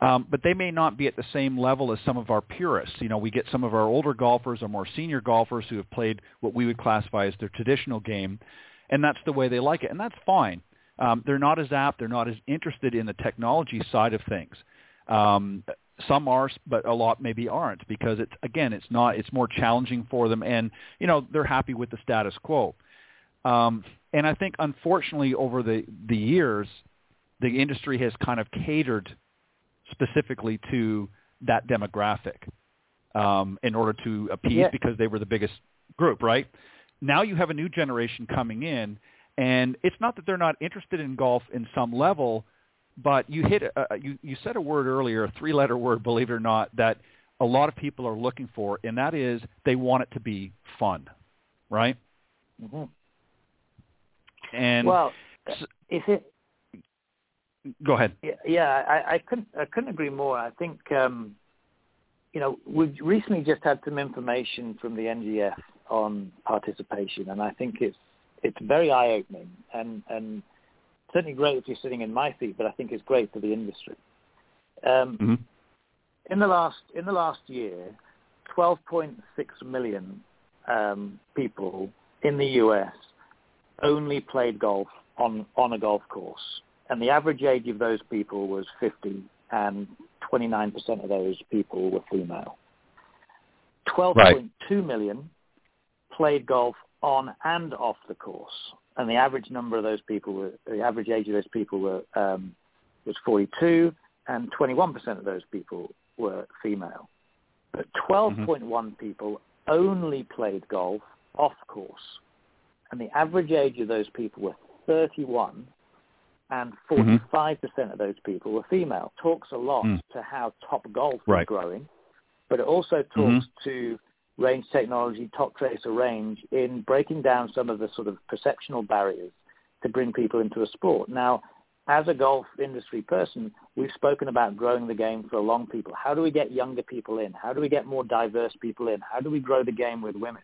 Um, but they may not be at the same level as some of our purists. You know, we get some of our older golfers or more senior golfers who have played what we would classify as their traditional game, and that's the way they like it, and that's fine. Um, they're not as apt, they're not as interested in the technology side of things. Um, some are, but a lot maybe aren't because it's again, it's not. It's more challenging for them, and you know they're happy with the status quo. Um, and I think, unfortunately, over the the years, the industry has kind of catered specifically to that demographic um, in order to appease yeah. because they were the biggest group, right? now you have a new generation coming in, and it's not that they're not interested in golf in some level, but you hit a, you you said a word earlier, a three-letter word, believe it or not, that a lot of people are looking for, and that is they want it to be fun, right? Mm-hmm. And well, is it? Go ahead. Yeah, I, I couldn't I couldn't agree more. I think um, you know we've recently just had some information from the NGF on participation, and I think it's it's very eye opening and and certainly great if you're sitting in my seat, but I think it's great for the industry. Um, mm-hmm. In the last in the last year, 12.6 million um, people in the U.S. only played golf on on a golf course, and the average age of those people was 50, and 29% of those people were female. 12.2 right. million played golf on and off the course, and the average number of those people were the average age of those people were um, was 42, and 21% of those people were female. But 12.1 mm-hmm. people only played golf off course, and the average age of those people were 31, and 45% mm-hmm. of those people were female. Talks a lot mm. to how Topgolf right. is growing, but it also talks mm-hmm. to range technology, Toptracer range, in breaking down some of the sort of perceptional barriers to bring people into a sport. Now, as a golf industry person, we've spoken about growing the game for long people. How do we get younger people in? How do we get more diverse people in? How do we grow the game with women?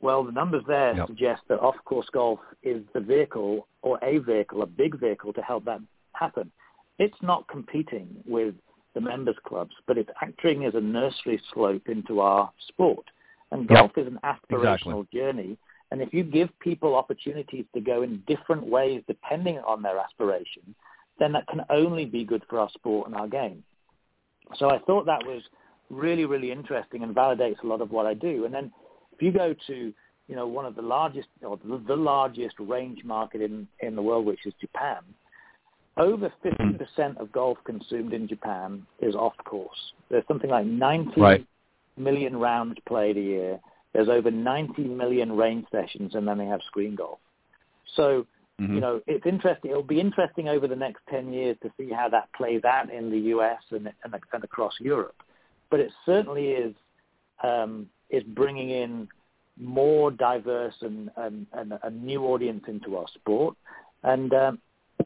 Well, the numbers there yep. suggest that off-course golf is the vehicle or a vehicle, a big vehicle to help that happen. It's not competing with the members clubs, but it's acting as a nursery slope into our sport. And golf yep. is an aspirational exactly. journey. And if you give people opportunities to go in different ways depending on their aspiration, then that can only be good for our sport and our game. So I thought that was really, really interesting and validates a lot of what I do. And then if you go to, you know, one of the largest or the largest range market in, in the world, which is Japan, over 50% of golf consumed in Japan is off course. There's something like 90 right. million rounds played a year. There's over 90 million range sessions, and then they have screen golf. So, mm-hmm. you know, it's interesting. It'll be interesting over the next 10 years to see how that plays out in the U.S. and, and, and across Europe. But it certainly is um, is bringing in more diverse and, and, and a new audience into our sport. And um,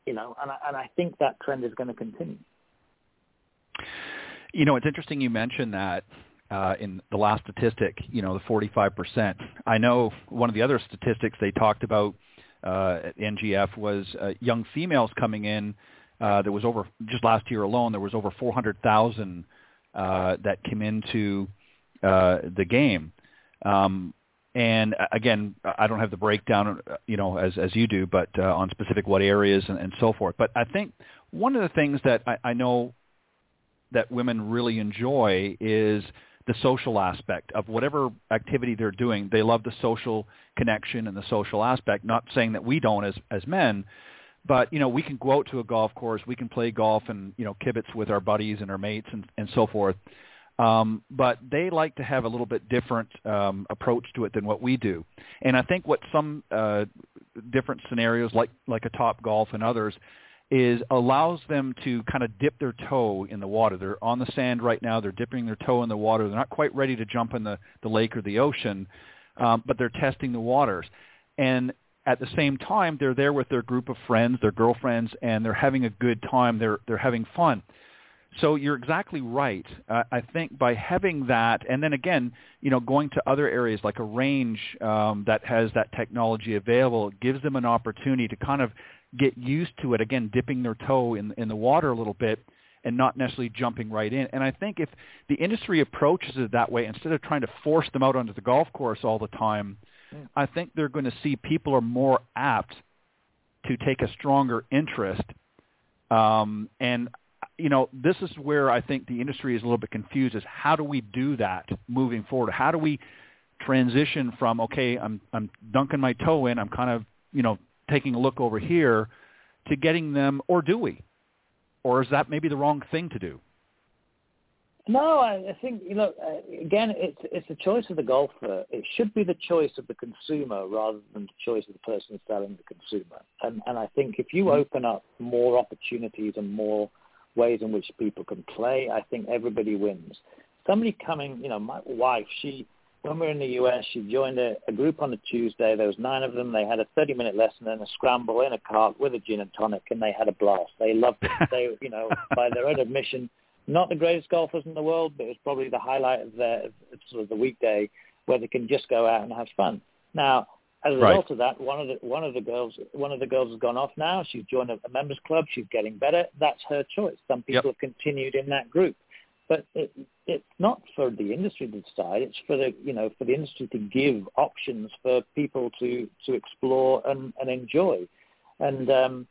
you know, and I, and I think that trend is going to continue. You know, it's interesting you mentioned that uh, in the last statistic, you know, the 45%. I know one of the other statistics they talked about uh, at NGF was uh, young females coming in. Uh, there was over just last year alone. There was over 400,000 uh, that came into uh, the game. Um, and uh, again, I don't have the breakdown, uh, you know, as as you do, but uh, on specific what areas and, and so forth. But I think one of the things that I, I know that women really enjoy is the social aspect of whatever activity they're doing. They love the social connection and the social aspect. Not saying that we don't as as men, but you know we can go out to a golf course, we can play golf and you know kibitz with our buddies and our mates and and so forth. Um, but they like to have a little bit different um, approach to it than what we do. And I think what some uh, different scenarios, like like a Topgolf and others, is allows them to kind of dip their toe in the water. They're on the sand right now. They're dipping their toe in the water. They're not quite ready to jump in the, the lake or the ocean, um, but they're testing the waters. And at the same time, they're there with their group of friends, their girlfriends, and they're having a good time. They're they're having fun. So you're exactly right. Uh, I think by having that, and then again, you know, going to other areas like a range um, that has that technology available, gives them an opportunity to kind of get used to it. Again, dipping their toe in in the water a little bit, and not necessarily jumping right in. And I think if the industry approaches it that way, instead of trying to force them out onto the golf course all the time, mm. I think they're going to see people are more apt to take a stronger interest. Um, and you know, this is where I think the industry is a little bit confused is how do we do that moving forward? How do we transition from, okay, I'm, I'm dunking my toe in, I'm kind of, you know, taking a look over here to getting them, or do we? Or is that maybe the wrong thing to do? No, I, think you know. Uh, again, it's it's the choice of the golfer. It should be the choice of the consumer rather than the choice of the person selling the consumer. And and I think if you mm-hmm. open up more opportunities and more ways in which people can play. I think everybody wins. Somebody coming, you know, my wife, she, when we were in the U.S., she joined a, a group on a Tuesday. There was nine of them. They had a 30-minute lesson and a scramble in a cart with a gin and tonic, and they had a blast. They loved it. They, you know, by their own admission, not the greatest golfers in the world, but it was probably the highlight of their of sort of the weekday where they can just go out and have fun. Now, as a Right. result of that, one of the one of the girls one of the girls has gone off now. She's joined a, members club. She's getting better. That's her choice. Some people have continued in that group, but it, it's not for the industry to decide. It's for the you know for the industry to give options for people to to explore and, and enjoy, and um,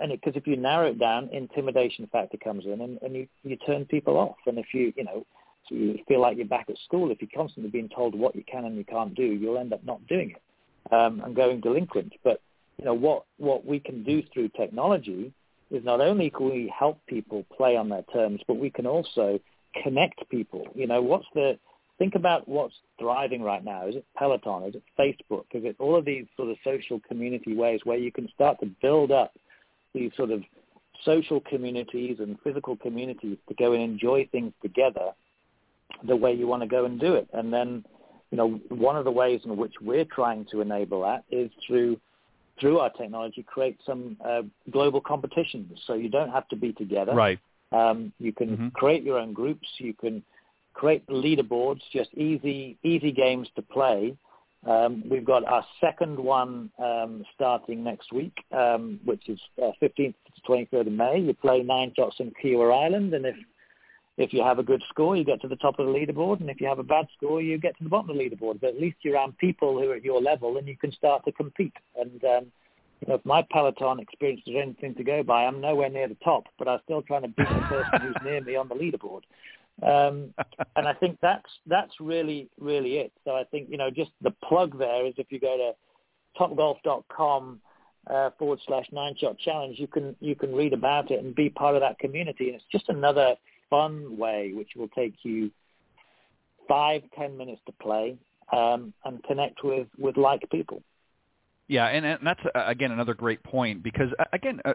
and because if you narrow it down, intimidation factor comes in, and, and you you turn people off. And if you you know so you feel like you're back at school, if you're constantly being told what you can and you can't do, you'll end up not doing it um, and going delinquent. But you know what what we can do through technology is not only can we help people play on their terms, but we can also connect people. You know, what's the think about what's thriving right now? Is it Peloton? Is it Facebook? Is it all of these sort of social community ways where you can start to build up these sort of social communities and physical communities to go and enjoy things together the way you want to go and do it. And then, you know, one of the ways in which we're trying to enable that is through through our technology create some uh, global competitions. So you don't have to be together. Right. Um, you can Mhm. create your own groups. You can create leaderboards, just easy easy games to play. Um, we've got our second one um, starting next week, um, which is uh, 15th to 23rd of May. You play nine shots in Kiawah Island, and if if you have a good score, you get to the top of the leaderboard, and if you have a bad score, you get to the bottom of the leaderboard. But at least you're around people who are at your level, and you can start to compete. And um, you know, if my Peloton experience is anything to go by, I'm nowhere near the top, but I'm still trying to beat the person who's near me on the leaderboard. Um, and I think that's that's really really it. So I think you know just the plug there is if you go to topgolf.com uh, forward slash nine shot challenge, you can you can read about it and be part of that community. And it's just another fun way which will take you five ten minutes to play um, and connect with with like people. Yeah, and, and that's uh, again another great point because uh, again, uh,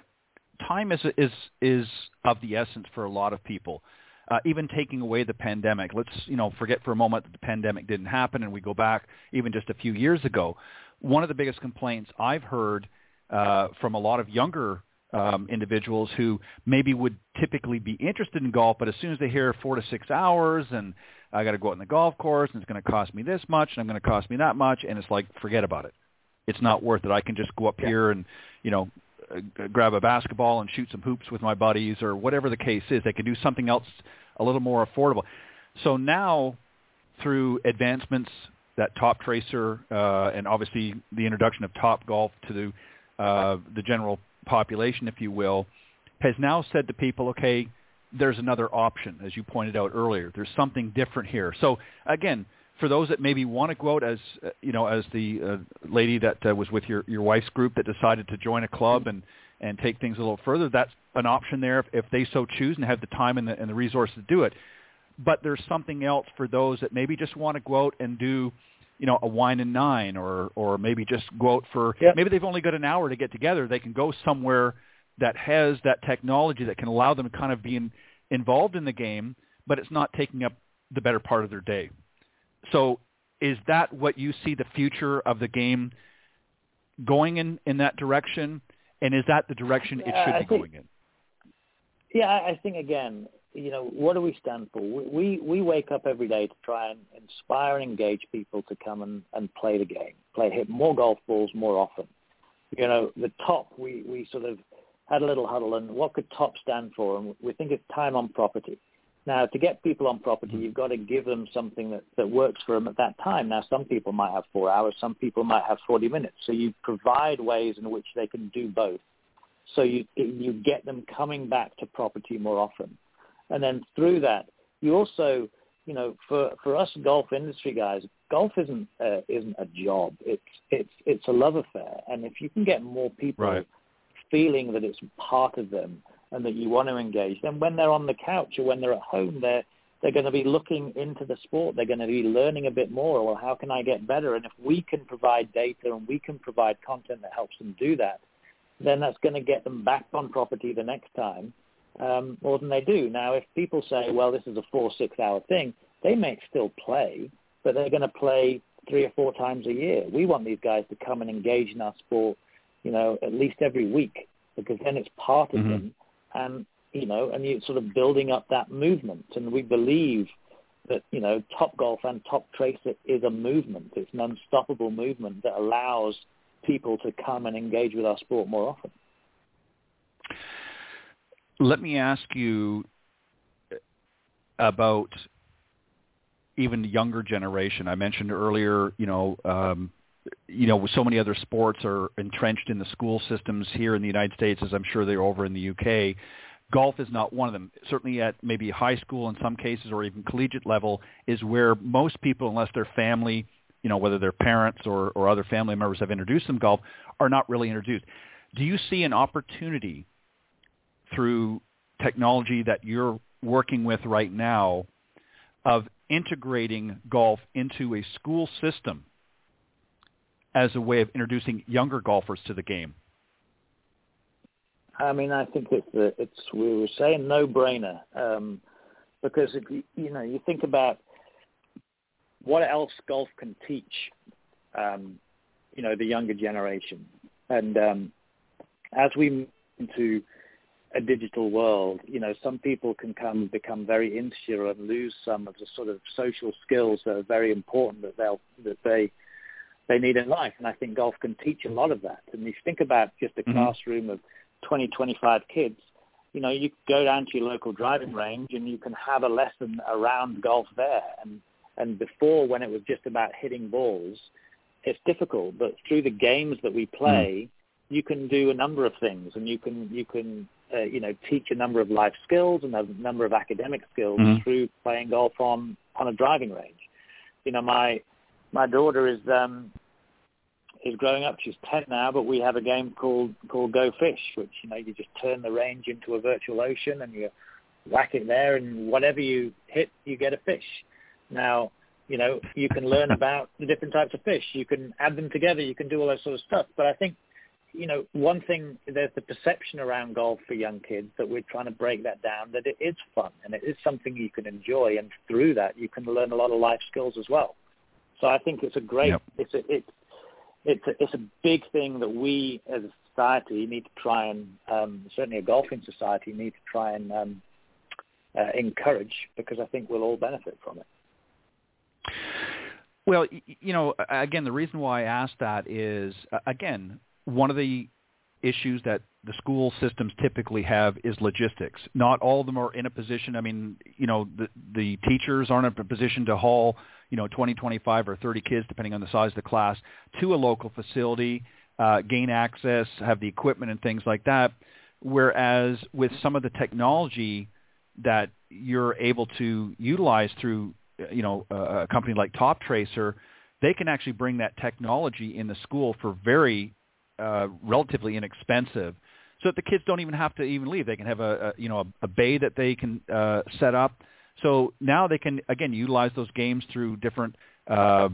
time is is is of the essence for a lot of people. Uh, even taking away the pandemic, let's you know forget for a moment that the pandemic didn't happen, and we go back even just a few years ago. One of the biggest complaints I've heard uh, from a lot of younger um, individuals who maybe would typically be interested in golf, but as soon as they hear four to six hours and I got to go out on the golf course and it's going to cost me this much and I'm going to cost me that much, and it's like forget about it it's not worth it. I can just go up Yeah. here and, you know, uh, grab a basketball and shoot some hoops with my buddies or whatever the case is. They can do something else a little more affordable. So now through advancements that Toptracer uh, and obviously the introduction of Topgolf to the, uh, the general population, if you will, has now said to people, okay, there's another option, as you pointed out earlier. There's something different here. So again, for those that maybe want to go out as uh, you know as the uh, lady that uh, was with your your wife's group that decided to join a club and and take things a little further that's an option there if, if they so choose and have the time and the, and the resources to do it but there's something else for those that maybe just want to go out and do you know a wine and nine or or maybe just go out for Yep. maybe they've only got an hour to get together they can go somewhere that has that technology that can allow them to kind of be in, involved in the game but it's not taking up the better part of their day so is that what you see the future of the game going in, in that direction? And is that the direction it should I be think- going in? Yeah, I think again, you know, what do we stand for? We we, wake up every day to try and inspire and engage people to come and, and play the game, play hit more golf balls more often. You know, the top we we sort of had a little huddle and what could top stand for, and we think it's time on property. Now, to get people on property, mm-hmm. you've got to give them something that, that works for them at that time. Now, some people might have four hours, some people might have 40 minutes. So you provide ways in which they can do both. So you you get them coming back to property more often, and then through that, you also, you know, for for us golf industry guys, golf isn't uh, isn't a job. It's it's it's a love affair, and if you can get more people Right. feeling that it's part of them and that you want to engage, then when they're on the couch or when they're at home, they're they're going to be looking into the sport. They're going to be learning a bit more. Well, how can I get better? And if we can provide data and we can provide content that helps them do that, then that's going to get them back on property the next time um, more than they do. Now, if people say, well, this is a four, six hour thing, they may still play, but they're going to play three or four times a year. We want these guys to come and engage in our sport, you know, at least every week because then it's part of Mhm. them. And, you know, and you're sort of building up that movement. And we believe that you know Topgolf and Toptracer is a movement. It's an unstoppable movement that allows people to come and engage with our sport more often. Let me ask you about even the younger generation. I mentioned earlier, you know, um, you know, so many other sports are entrenched in the school systems here in the United States, as I'm sure they're over in the UK. Golf is not one of them. Certainly at maybe high school in some cases or even collegiate level is where most people, unless their family, you know, whether their parents or, or other family members have introduced them golf, are not really introduced. Do you see an opportunity through technology that you're working with right now of integrating golf into a school system as a way of introducing younger golfers to the game? I mean, I think it's a, it's we were saying no brainer um, because if you you know you think about what else golf can teach, um, you know, the younger generation, and um, as we move into a digital world, you know, some people can come become very insular and lose some of the sort of social skills that are very important that they'll that they they need in life. And I think golf can teach a lot of that. And if you think about just a mm-hmm. classroom of 20, 25 kids, you know, you go down to your local driving range and you can have a lesson around golf there. And and before, when it was just about hitting balls, it's difficult. But through the games that we play, mm. you can do a number of things, and you can you can uh, you know teach a number of life skills and a number of academic skills mm. through playing golf on on a driving range. You know, my my daughter is um, is growing up. She's ten now, but we have a game called called Go Fish, which you know you just turn the range into a virtual ocean and you whack it there, and whatever you hit, you get a fish. Now, you know, you can learn about the different types of fish. You can add them together. You can do all that sort of stuff. But I think, you know, one thing, there's the perception around golf for young kids that we're trying to break that down, that it is fun and it is something you can enjoy. And through that, you can learn a lot of life skills as well. So I think it's a great, yep. it's a, it's, it's a, it's a big thing that we as a society need to try and, um, certainly a golfing society, need to try and um, uh, encourage because I think we'll all benefit from it. Well, you know, again, the reason why I asked that is, again, one of the issues that the school systems typically have is logistics. Not all of them are in a position. I mean, you know, the the teachers aren't in a position to haul, you know, 20, 25, or 30 kids, depending on the size of the class, to a local facility, uh, gain access, have the equipment and things like that. Whereas with some of the technology that you're able to utilize through you know, a company like Toptracer, they can actually bring that technology in the school for very uh, relatively inexpensive, so that the kids don't even have to even leave. They can have a, a you know a, a bay that they can uh, set up. So now they can again utilize those games through different uh,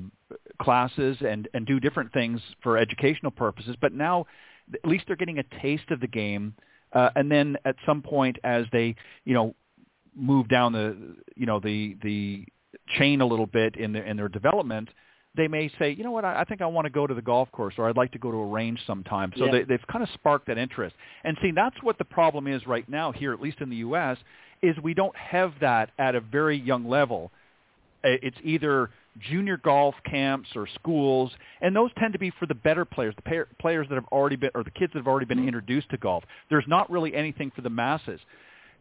classes and and do different things for educational purposes. But now at least they're getting a taste of the game. Uh, and then at some point, as they you know move down the you know the the chain a little bit in their in their development, they may say, you know what, I, I think I want to go to the golf course, or I'd like to go to a range sometime. So yeah. they, they've kind of sparked that interest. And see, that's what the problem is right now here, at least in the U.S., is we don't have that at a very young level. It's either junior golf camps or schools, and those tend to be for the better players, the players that have already been, or the kids that have already been mm-hmm. introduced to golf. There's not really anything for the masses.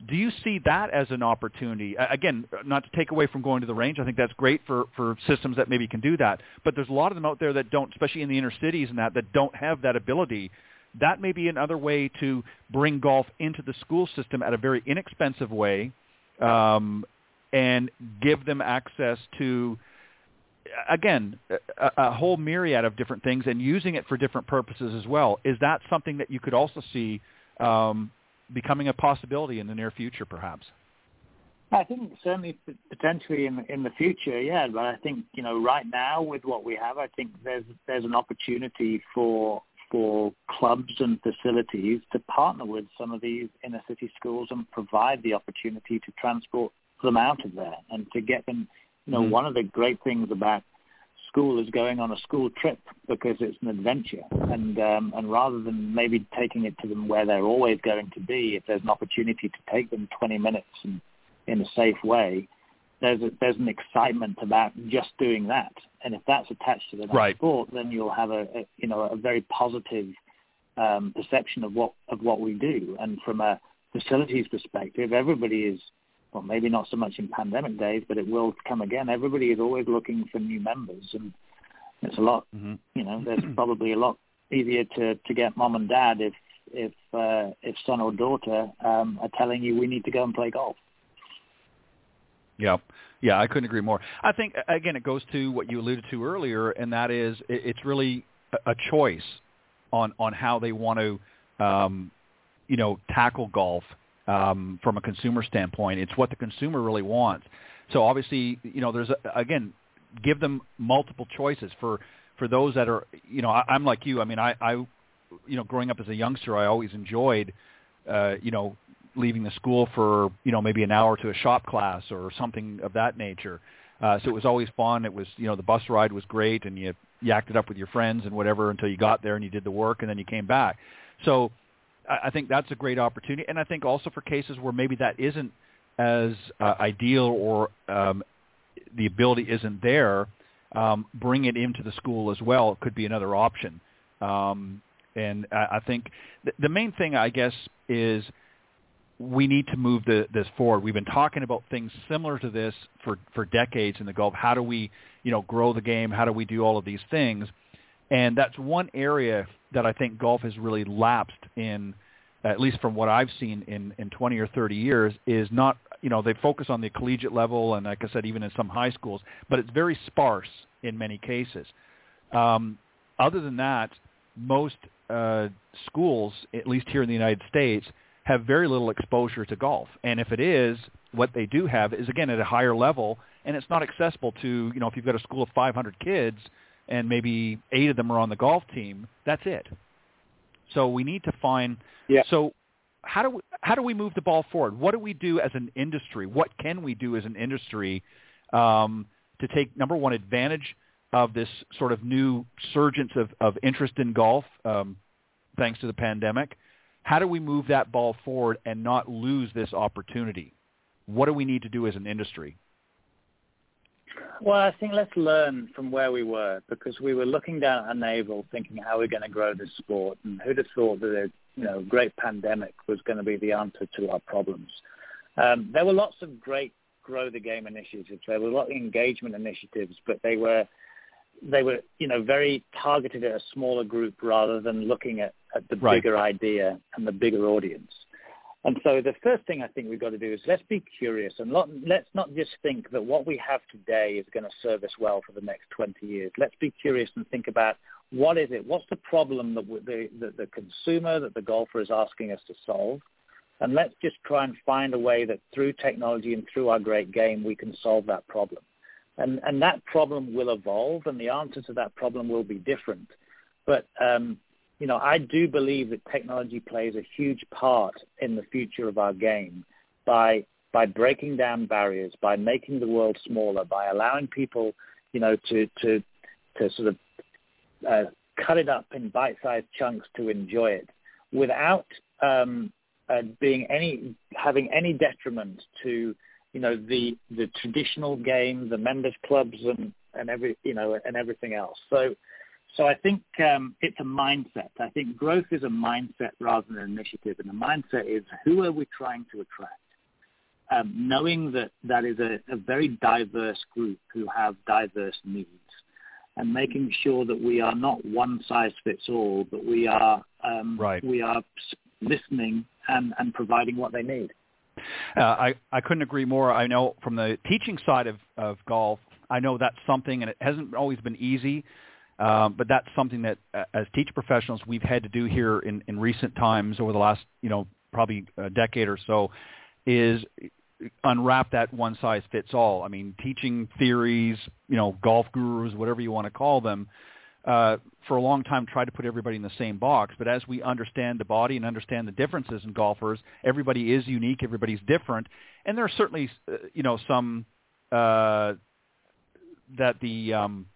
Do you see that as an opportunity? Again, not to take away from going to the range. I think that's great for, for systems that maybe can do that. But there's a lot of them out there that don't, especially in the inner cities and that, that don't have that ability. That may be another way to bring golf into the school system at a very inexpensive way um, and give them access to, again, a, a whole myriad of different things and using it for different purposes as well. Is that something that you could also see um, becoming a possibility in the near future, perhaps? I think certainly potentially in in the future, yeah. But I think you know right now with what we have, I think there's there's an opportunity for for clubs and facilities to partner with some of these inner city schools and provide the opportunity to transport them out of there and to get them. You know, mm. one of the great things about school is going on a school trip because it's an adventure. And um, and rather than maybe taking it to them where they're always going to be, if there's an opportunity to take them 20 minutes and in a safe way, there's a, there's an excitement about just doing that, and if that's attached to the right. sport, then you'll have a, a you know a very positive um, perception of what of what we do. And from a facilities perspective, everybody is well, maybe not so much in pandemic days, but it will come again. Everybody is always looking for new members, and it's a lot. Mm-hmm. You know, there's probably a lot easier to to get mom and dad if if uh, if son or daughter um, are telling you we need to go and play golf. Yeah, yeah, I couldn't agree more. I think again, it goes to what you alluded to earlier, and that is it's really a choice on on how they want to, um, you know, tackle golf um, from a consumer standpoint. It's what the consumer really wants. So obviously, you know, there's a, again, give them multiple choices for for those that are, you know, I, I'm like you. I mean, I, I, you know, growing up as a youngster, I always enjoyed, uh, you know, leaving the school for you know maybe an hour to a shop class or something of that nature. Uh, so it was always fun. It was you know the bus ride was great, and you yacked it up with your friends and whatever until you got there and you did the work and then you came back. So I, think that's a great opportunity, and I think also for cases where maybe that isn't as uh, ideal or um, the ability isn't there, um, bring it into the school as well. It could be another option. Um, and I, I think th- the main thing, I guess, is we need to move the, this forward. We've been talking about things similar to this for, for decades in the Gulf. How do we, you know, grow the game? How do we do all of these things? And that's one area that I think golf has really lapsed in, at least from what I've seen in, in 20 or 30 years, is not, you know, they focus on the collegiate level and, like I said, even in some high schools, but it's very sparse in many cases. Um, other than that, most uh, schools, at least here in the United States, have very little exposure to golf. And if it is, what they do have is again at a higher level, and it's not accessible to you know if you've got a school of 500 kids and maybe eight of them are on the golf team, that's it. So we need to find. Yeah. So how do we, how do we move the ball forward? What do we do as an industry? What can we do as an industry um, to take number one advantage of this sort of new surgence of, of interest in golf, um, thanks to the pandemic? How do we move that ball forward and not lose this opportunity? What do we need to do as an industry? Well, I think let's learn from where we were because we were looking down at our navel thinking how we're going to grow this sport and who'd have thought that a you know, great pandemic was going to be the answer to our problems. Um, there were lots of great grow the game initiatives. There were a lot of engagement initiatives, but they were they were, you know, very targeted at a smaller group rather than looking at, at the right. bigger idea and the bigger audience. And so the first thing I think we've got to do is let's be curious and not, let's not just think that what we have today is going to serve us well for the next 20 years. Let's be curious and think about what is it? What's the problem that the, the, the consumer, that the golfer is asking us to solve? And let's just try and find a way that through technology and through our great game, we can solve that problem. And, and that problem will evolve and the answer to that problem will be different. But, um, you know, I do believe that technology plays a huge part in the future of our game by, by breaking down barriers, by making the world smaller, by allowing people, you know, to, to, to sort of uh, cut it up in bite-sized chunks to enjoy it without um, uh, being any having any detriment to you know the the traditional game, the members clubs, and and every you know and everything else. So so I think um, it's a mindset. I think growth is a mindset rather than an initiative, and the mindset is who are we trying to attract. Um, knowing that that is a, a very diverse group who have diverse needs, and making sure that we are not one size fits all, but we are um, right. we are listening and, and providing what they need. Uh, I, I couldn't agree more. I know from the teaching side of, of golf, I know that's something, and it hasn't always been easy, um, but that's something that as teacher professionals we've had to do here in, in recent times over the last, you know, probably a decade or so, is unwrap that one size fits all. I mean, teaching theories, you know, golf gurus, whatever you want to call them, uh, for a long time tried to put everybody in the same box. But as we understand the body and understand the differences in golfers, everybody is unique, everybody's different, and there are certainly uh, you know some uh, that the um,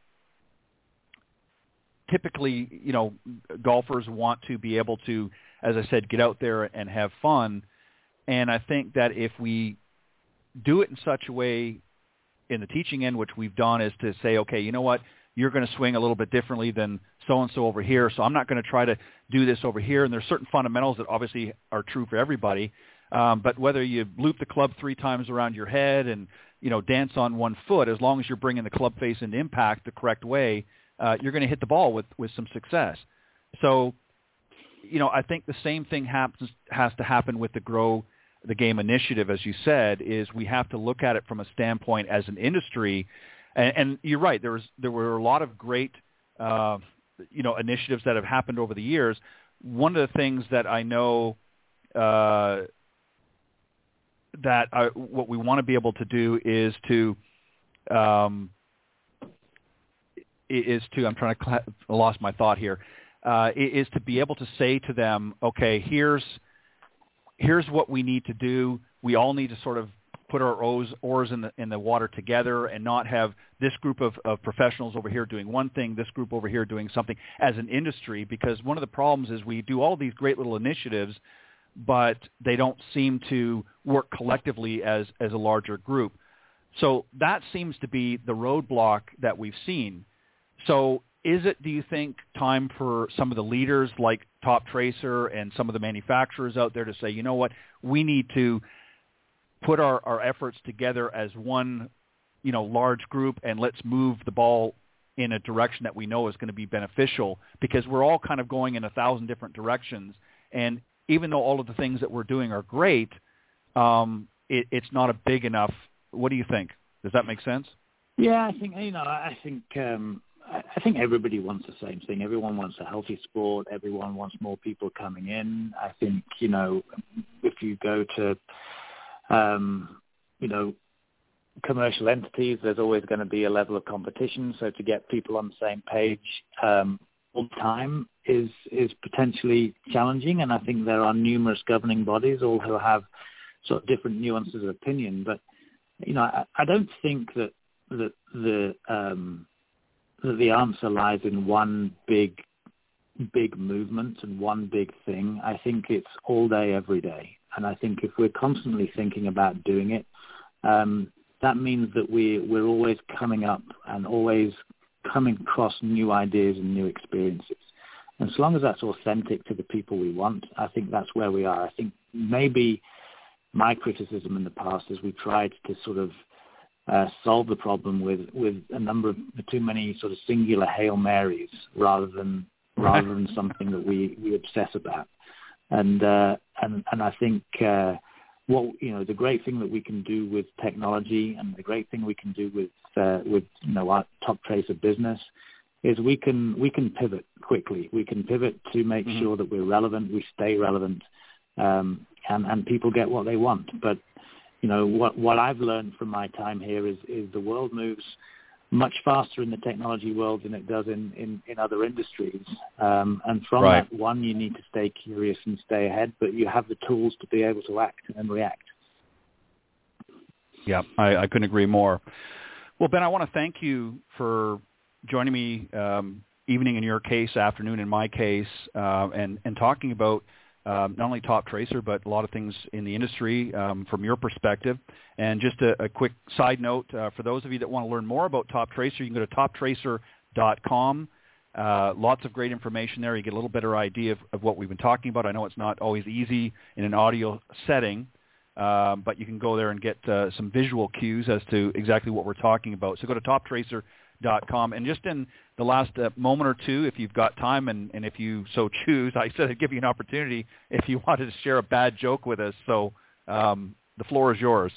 typically you know golfers want to be able to, as I said, get out there and have fun. And I think that if we do it in such a way in the teaching end, which we've done, is to say, okay, you know what, you're going to swing a little bit differently than so and so over here, so I'm not going to try to do this over here. And there's certain fundamentals that obviously are true for everybody. Um, but whether you loop the club three times around your head and you know dance on one foot, as long as you're bringing the club face into impact the correct way, uh, you're going to hit the ball with with some success. So, you know, I think the same thing happens has to happen with the grow the game initiative, as you said, is we have to look at it from a standpoint as an industry. And, and you're right. There was there were a lot of great, uh, you know, initiatives that have happened over the years. One of the things that I know uh, that I, what we want to be able to do is to um, is to I'm trying to cl- lost my thought here uh, is to be able to say to them, okay, here's here's what we need to do. We all need to sort of put our oars, oars in the in the water together and not have this group of, of professionals over here doing one thing, this group over here doing something as an industry. Because one of the problems is we do all these great little initiatives, but they don't seem to work collectively as as a larger group. So that seems to be the roadblock that we've seen. So is it, do you think, time for some of the leaders like Toptracer and some of the manufacturers out there to say, you know what, we need to put our, our efforts together as one, you know, large group and let's move the ball in a direction that we know is going to be beneficial because we're all kind of going in a thousand different directions. And even though all of the things that we're doing are great, um, it, it's not a big enough. What do you think? Does that make sense? Yeah, I think you know. I think um, I think everybody wants the same thing. Everyone wants a healthy sport. Everyone wants more people coming in. I think you know if you go to um, you know commercial entities, there's always going to be a level of competition. So to get people on the same page um, all the time is is potentially challenging. And I think there are numerous governing bodies, all who have sort of different nuances of opinion. But you know, I, I don't think that that the um, that the answer lies in one big, big movement and one big thing. I think it's all day, every day. And I think if we're constantly thinking about doing it, um, that means that we, we're always coming up and always coming across new ideas and new experiences. And so long as that's authentic to the people we want, I think that's where we are. I think maybe my criticism in the past is we tried to sort of uh, solve the problem with with a number of too many sort of singular hail marys rather than rather than something that we we obsess about. And uh, and and I think uh, what you know the great thing that we can do with technology and the great thing we can do with uh, with you know our Toptracer business is we can we can pivot quickly. We can pivot to make mm-hmm. sure that we're relevant, we stay relevant, um, and and people get what they want. But you know what what I've learned from my time here is is the world moves much faster in the technology world than it does in in, in other industries. Um, and from right. that, one, you need to stay curious and stay ahead, but you have the tools to be able to act and react. Yeah, I, I couldn't agree more. Well, Ben, I want to thank you for joining me um, evening in your case, afternoon in my case, uh, and and talking about um, not only Toptracer, but a lot of things in the industry um, from your perspective. And just a, a quick side note, uh, for those of you that want to learn more about Toptracer, you can go to toptracer.com. Uh, lots of great information there. You get a little better idea of, of, what we've been talking about. I know it's not always easy in an audio setting, um, but you can go there and get uh, some visual cues as to exactly what we're talking about. So go to toptracer.com. And just in the last uh, moment or two, if you've got time and, and if you so choose, I said I'd give you an opportunity if you wanted to share a bad joke with us. So um, the floor is yours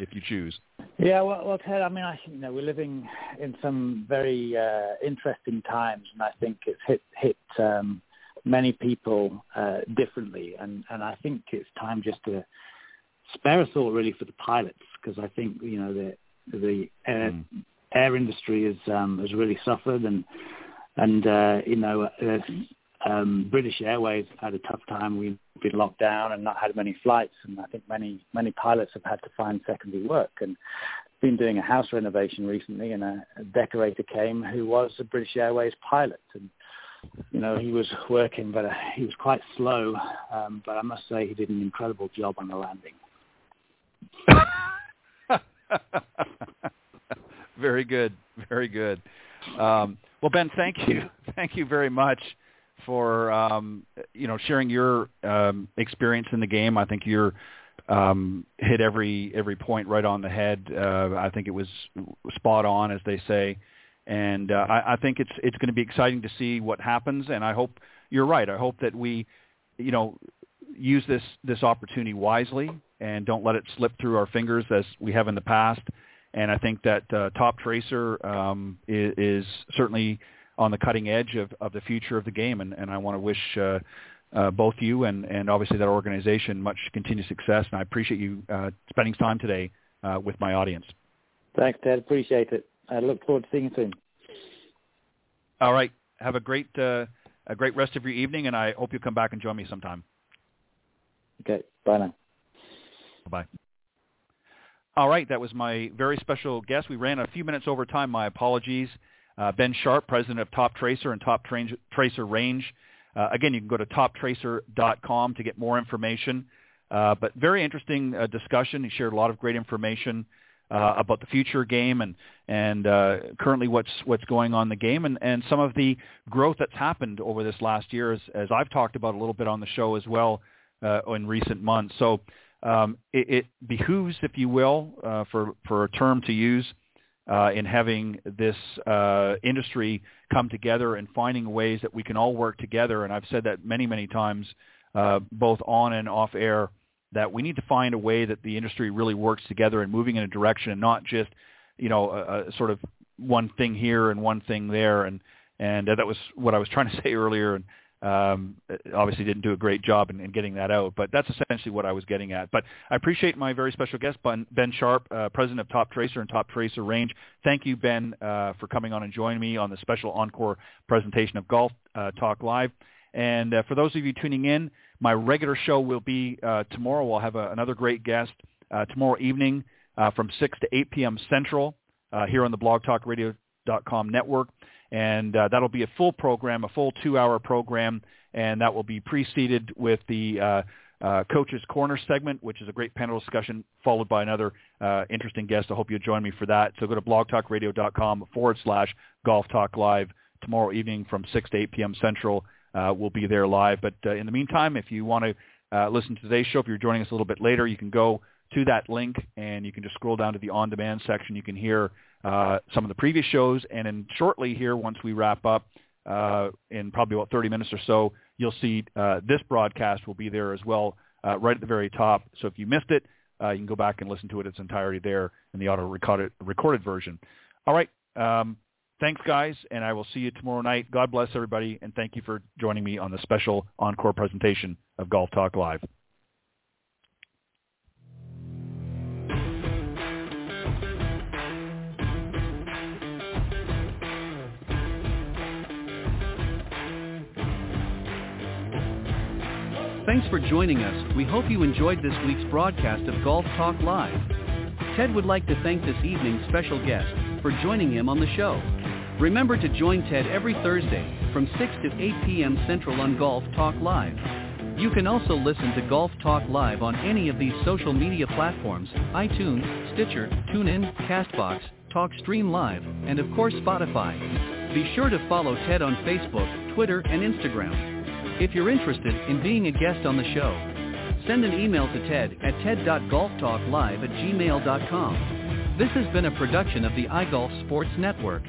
if you choose. Yeah, well, well, Ted, I mean, I you know we're living in some very uh, interesting times, and I think it's hit hit um, many people uh, differently, and and I think it's time just to spare a thought really for the pilots because I think you know the the air, mm. Air industry has um, has really suffered, and and uh, you know uh, um, British Airways had a tough time. We've been locked down and not had many flights, and I think many many pilots have had to find secondary work. And been doing a house renovation recently, and a, a decorator came who was a British Airways pilot, and you know he was working, but uh, he was quite slow. Um, but I must say he did an incredible job on the landing. very good, very good. Um, well, Ben, thank you, thank you very much for um, you know sharing your um, experience in the game. I think you're um, hit every every point right on the head. Uh, I think it was spot on, as they say, and uh, I, I think it's it's going to be exciting to see what happens. And I hope you're right. I hope that we, you know, use this this opportunity wisely and don't let it slip through our fingers as we have in the past. And I think that uh, Toptracer um, is, is certainly on the cutting edge of, of the future of the game. And, and I want to wish uh, uh, both you and, and obviously that organization much continued success. And I appreciate you uh, spending time today uh, with my audience. Thanks, Ted. Appreciate it. I look forward to seeing you soon. All right. Have a great uh, a great rest of your evening, and I hope you come back and join me sometime. Okay. Bye now. Bye. All right, that was my very special guest. We ran a few minutes over time. My apologies. Uh, ben Sharpe, president of Toptracer and Top Tra- Tracer Range. Uh, again, you can go to toptracer.com to get more information. Uh, but very interesting uh, discussion. He shared a lot of great information uh, about the future game and and uh, currently what's what's going on in the game and, and some of the growth that's happened over this last year, as, as I've talked about a little bit on the show as well in recent months. So um, it, it, behooves, if you will, uh, for for a term to use uh, in having this uh, industry come together and finding ways that we can all work together. And I've said that many many times, uh, both on and off air, that we need to find a way that the industry really works together and moving in a direction, and not just you know a, a sort of one thing here and one thing there. And and uh, that was what I was trying to say earlier. And um, obviously didn't do a great job in, in, getting that out, but that's essentially what I was getting at. But I appreciate my very special guest, Ben Sharpe, uh, president of Toptracer and Toptracer Range. Thank you, Ben, uh, for coming on and joining me on the special encore presentation of Golf uh, Talk Live. And uh, for those of you tuning in, my regular show will be uh, tomorrow. We'll have a, another great guest uh, tomorrow evening from 6 to 8 p.m. Central here on the blogtalkradio.com network and uh, that'll be a full program, a full two-hour program, and that will be preceded with the uh, uh, Coach's Corner segment, which is a great panel discussion, followed by another uh, interesting guest. I hope you'll join me for that. So go to blogtalkradio.com forward slash Golf Talk Live tomorrow evening from 6 to 8 p.m. Central. Uh, we'll be there live. But uh, in the meantime, if you want to uh, listen to today's show, if you're joining us a little bit later, you can go to that link and you can just scroll down to the on-demand section. You can hear uh, some of the previous shows, and then shortly here, once we wrap up, uh, in probably about 30 minutes or so, you'll see uh, this broadcast will be there as well, uh, right at the very top. So if you missed it, uh, you can go back and listen to it its entirety there in the auto recorded, recorded version. All right. Um, thanks, guys, and I will see you tomorrow night. God bless everybody, and thank you for joining me on the special encore presentation of Golf Talk Live. Thanks for joining us. We hope you enjoyed this week's broadcast of Golf Talk Live. Ted would like to thank this evening's special guest for joining him on the show. Remember to join Ted every Thursday from 6 to 8 p.m. Central on Golf Talk Live. You can also listen to Golf Talk Live on any of these social media platforms, iTunes, Stitcher, TuneIn, CastBox, TalkStream Live, and of course Spotify. Be sure to follow Ted on Facebook, Twitter, and Instagram. If you're interested in being a guest on the show, send an email to ted at ted.golftalklive at gmail.com. This has been a production of the iGolf Sports Network.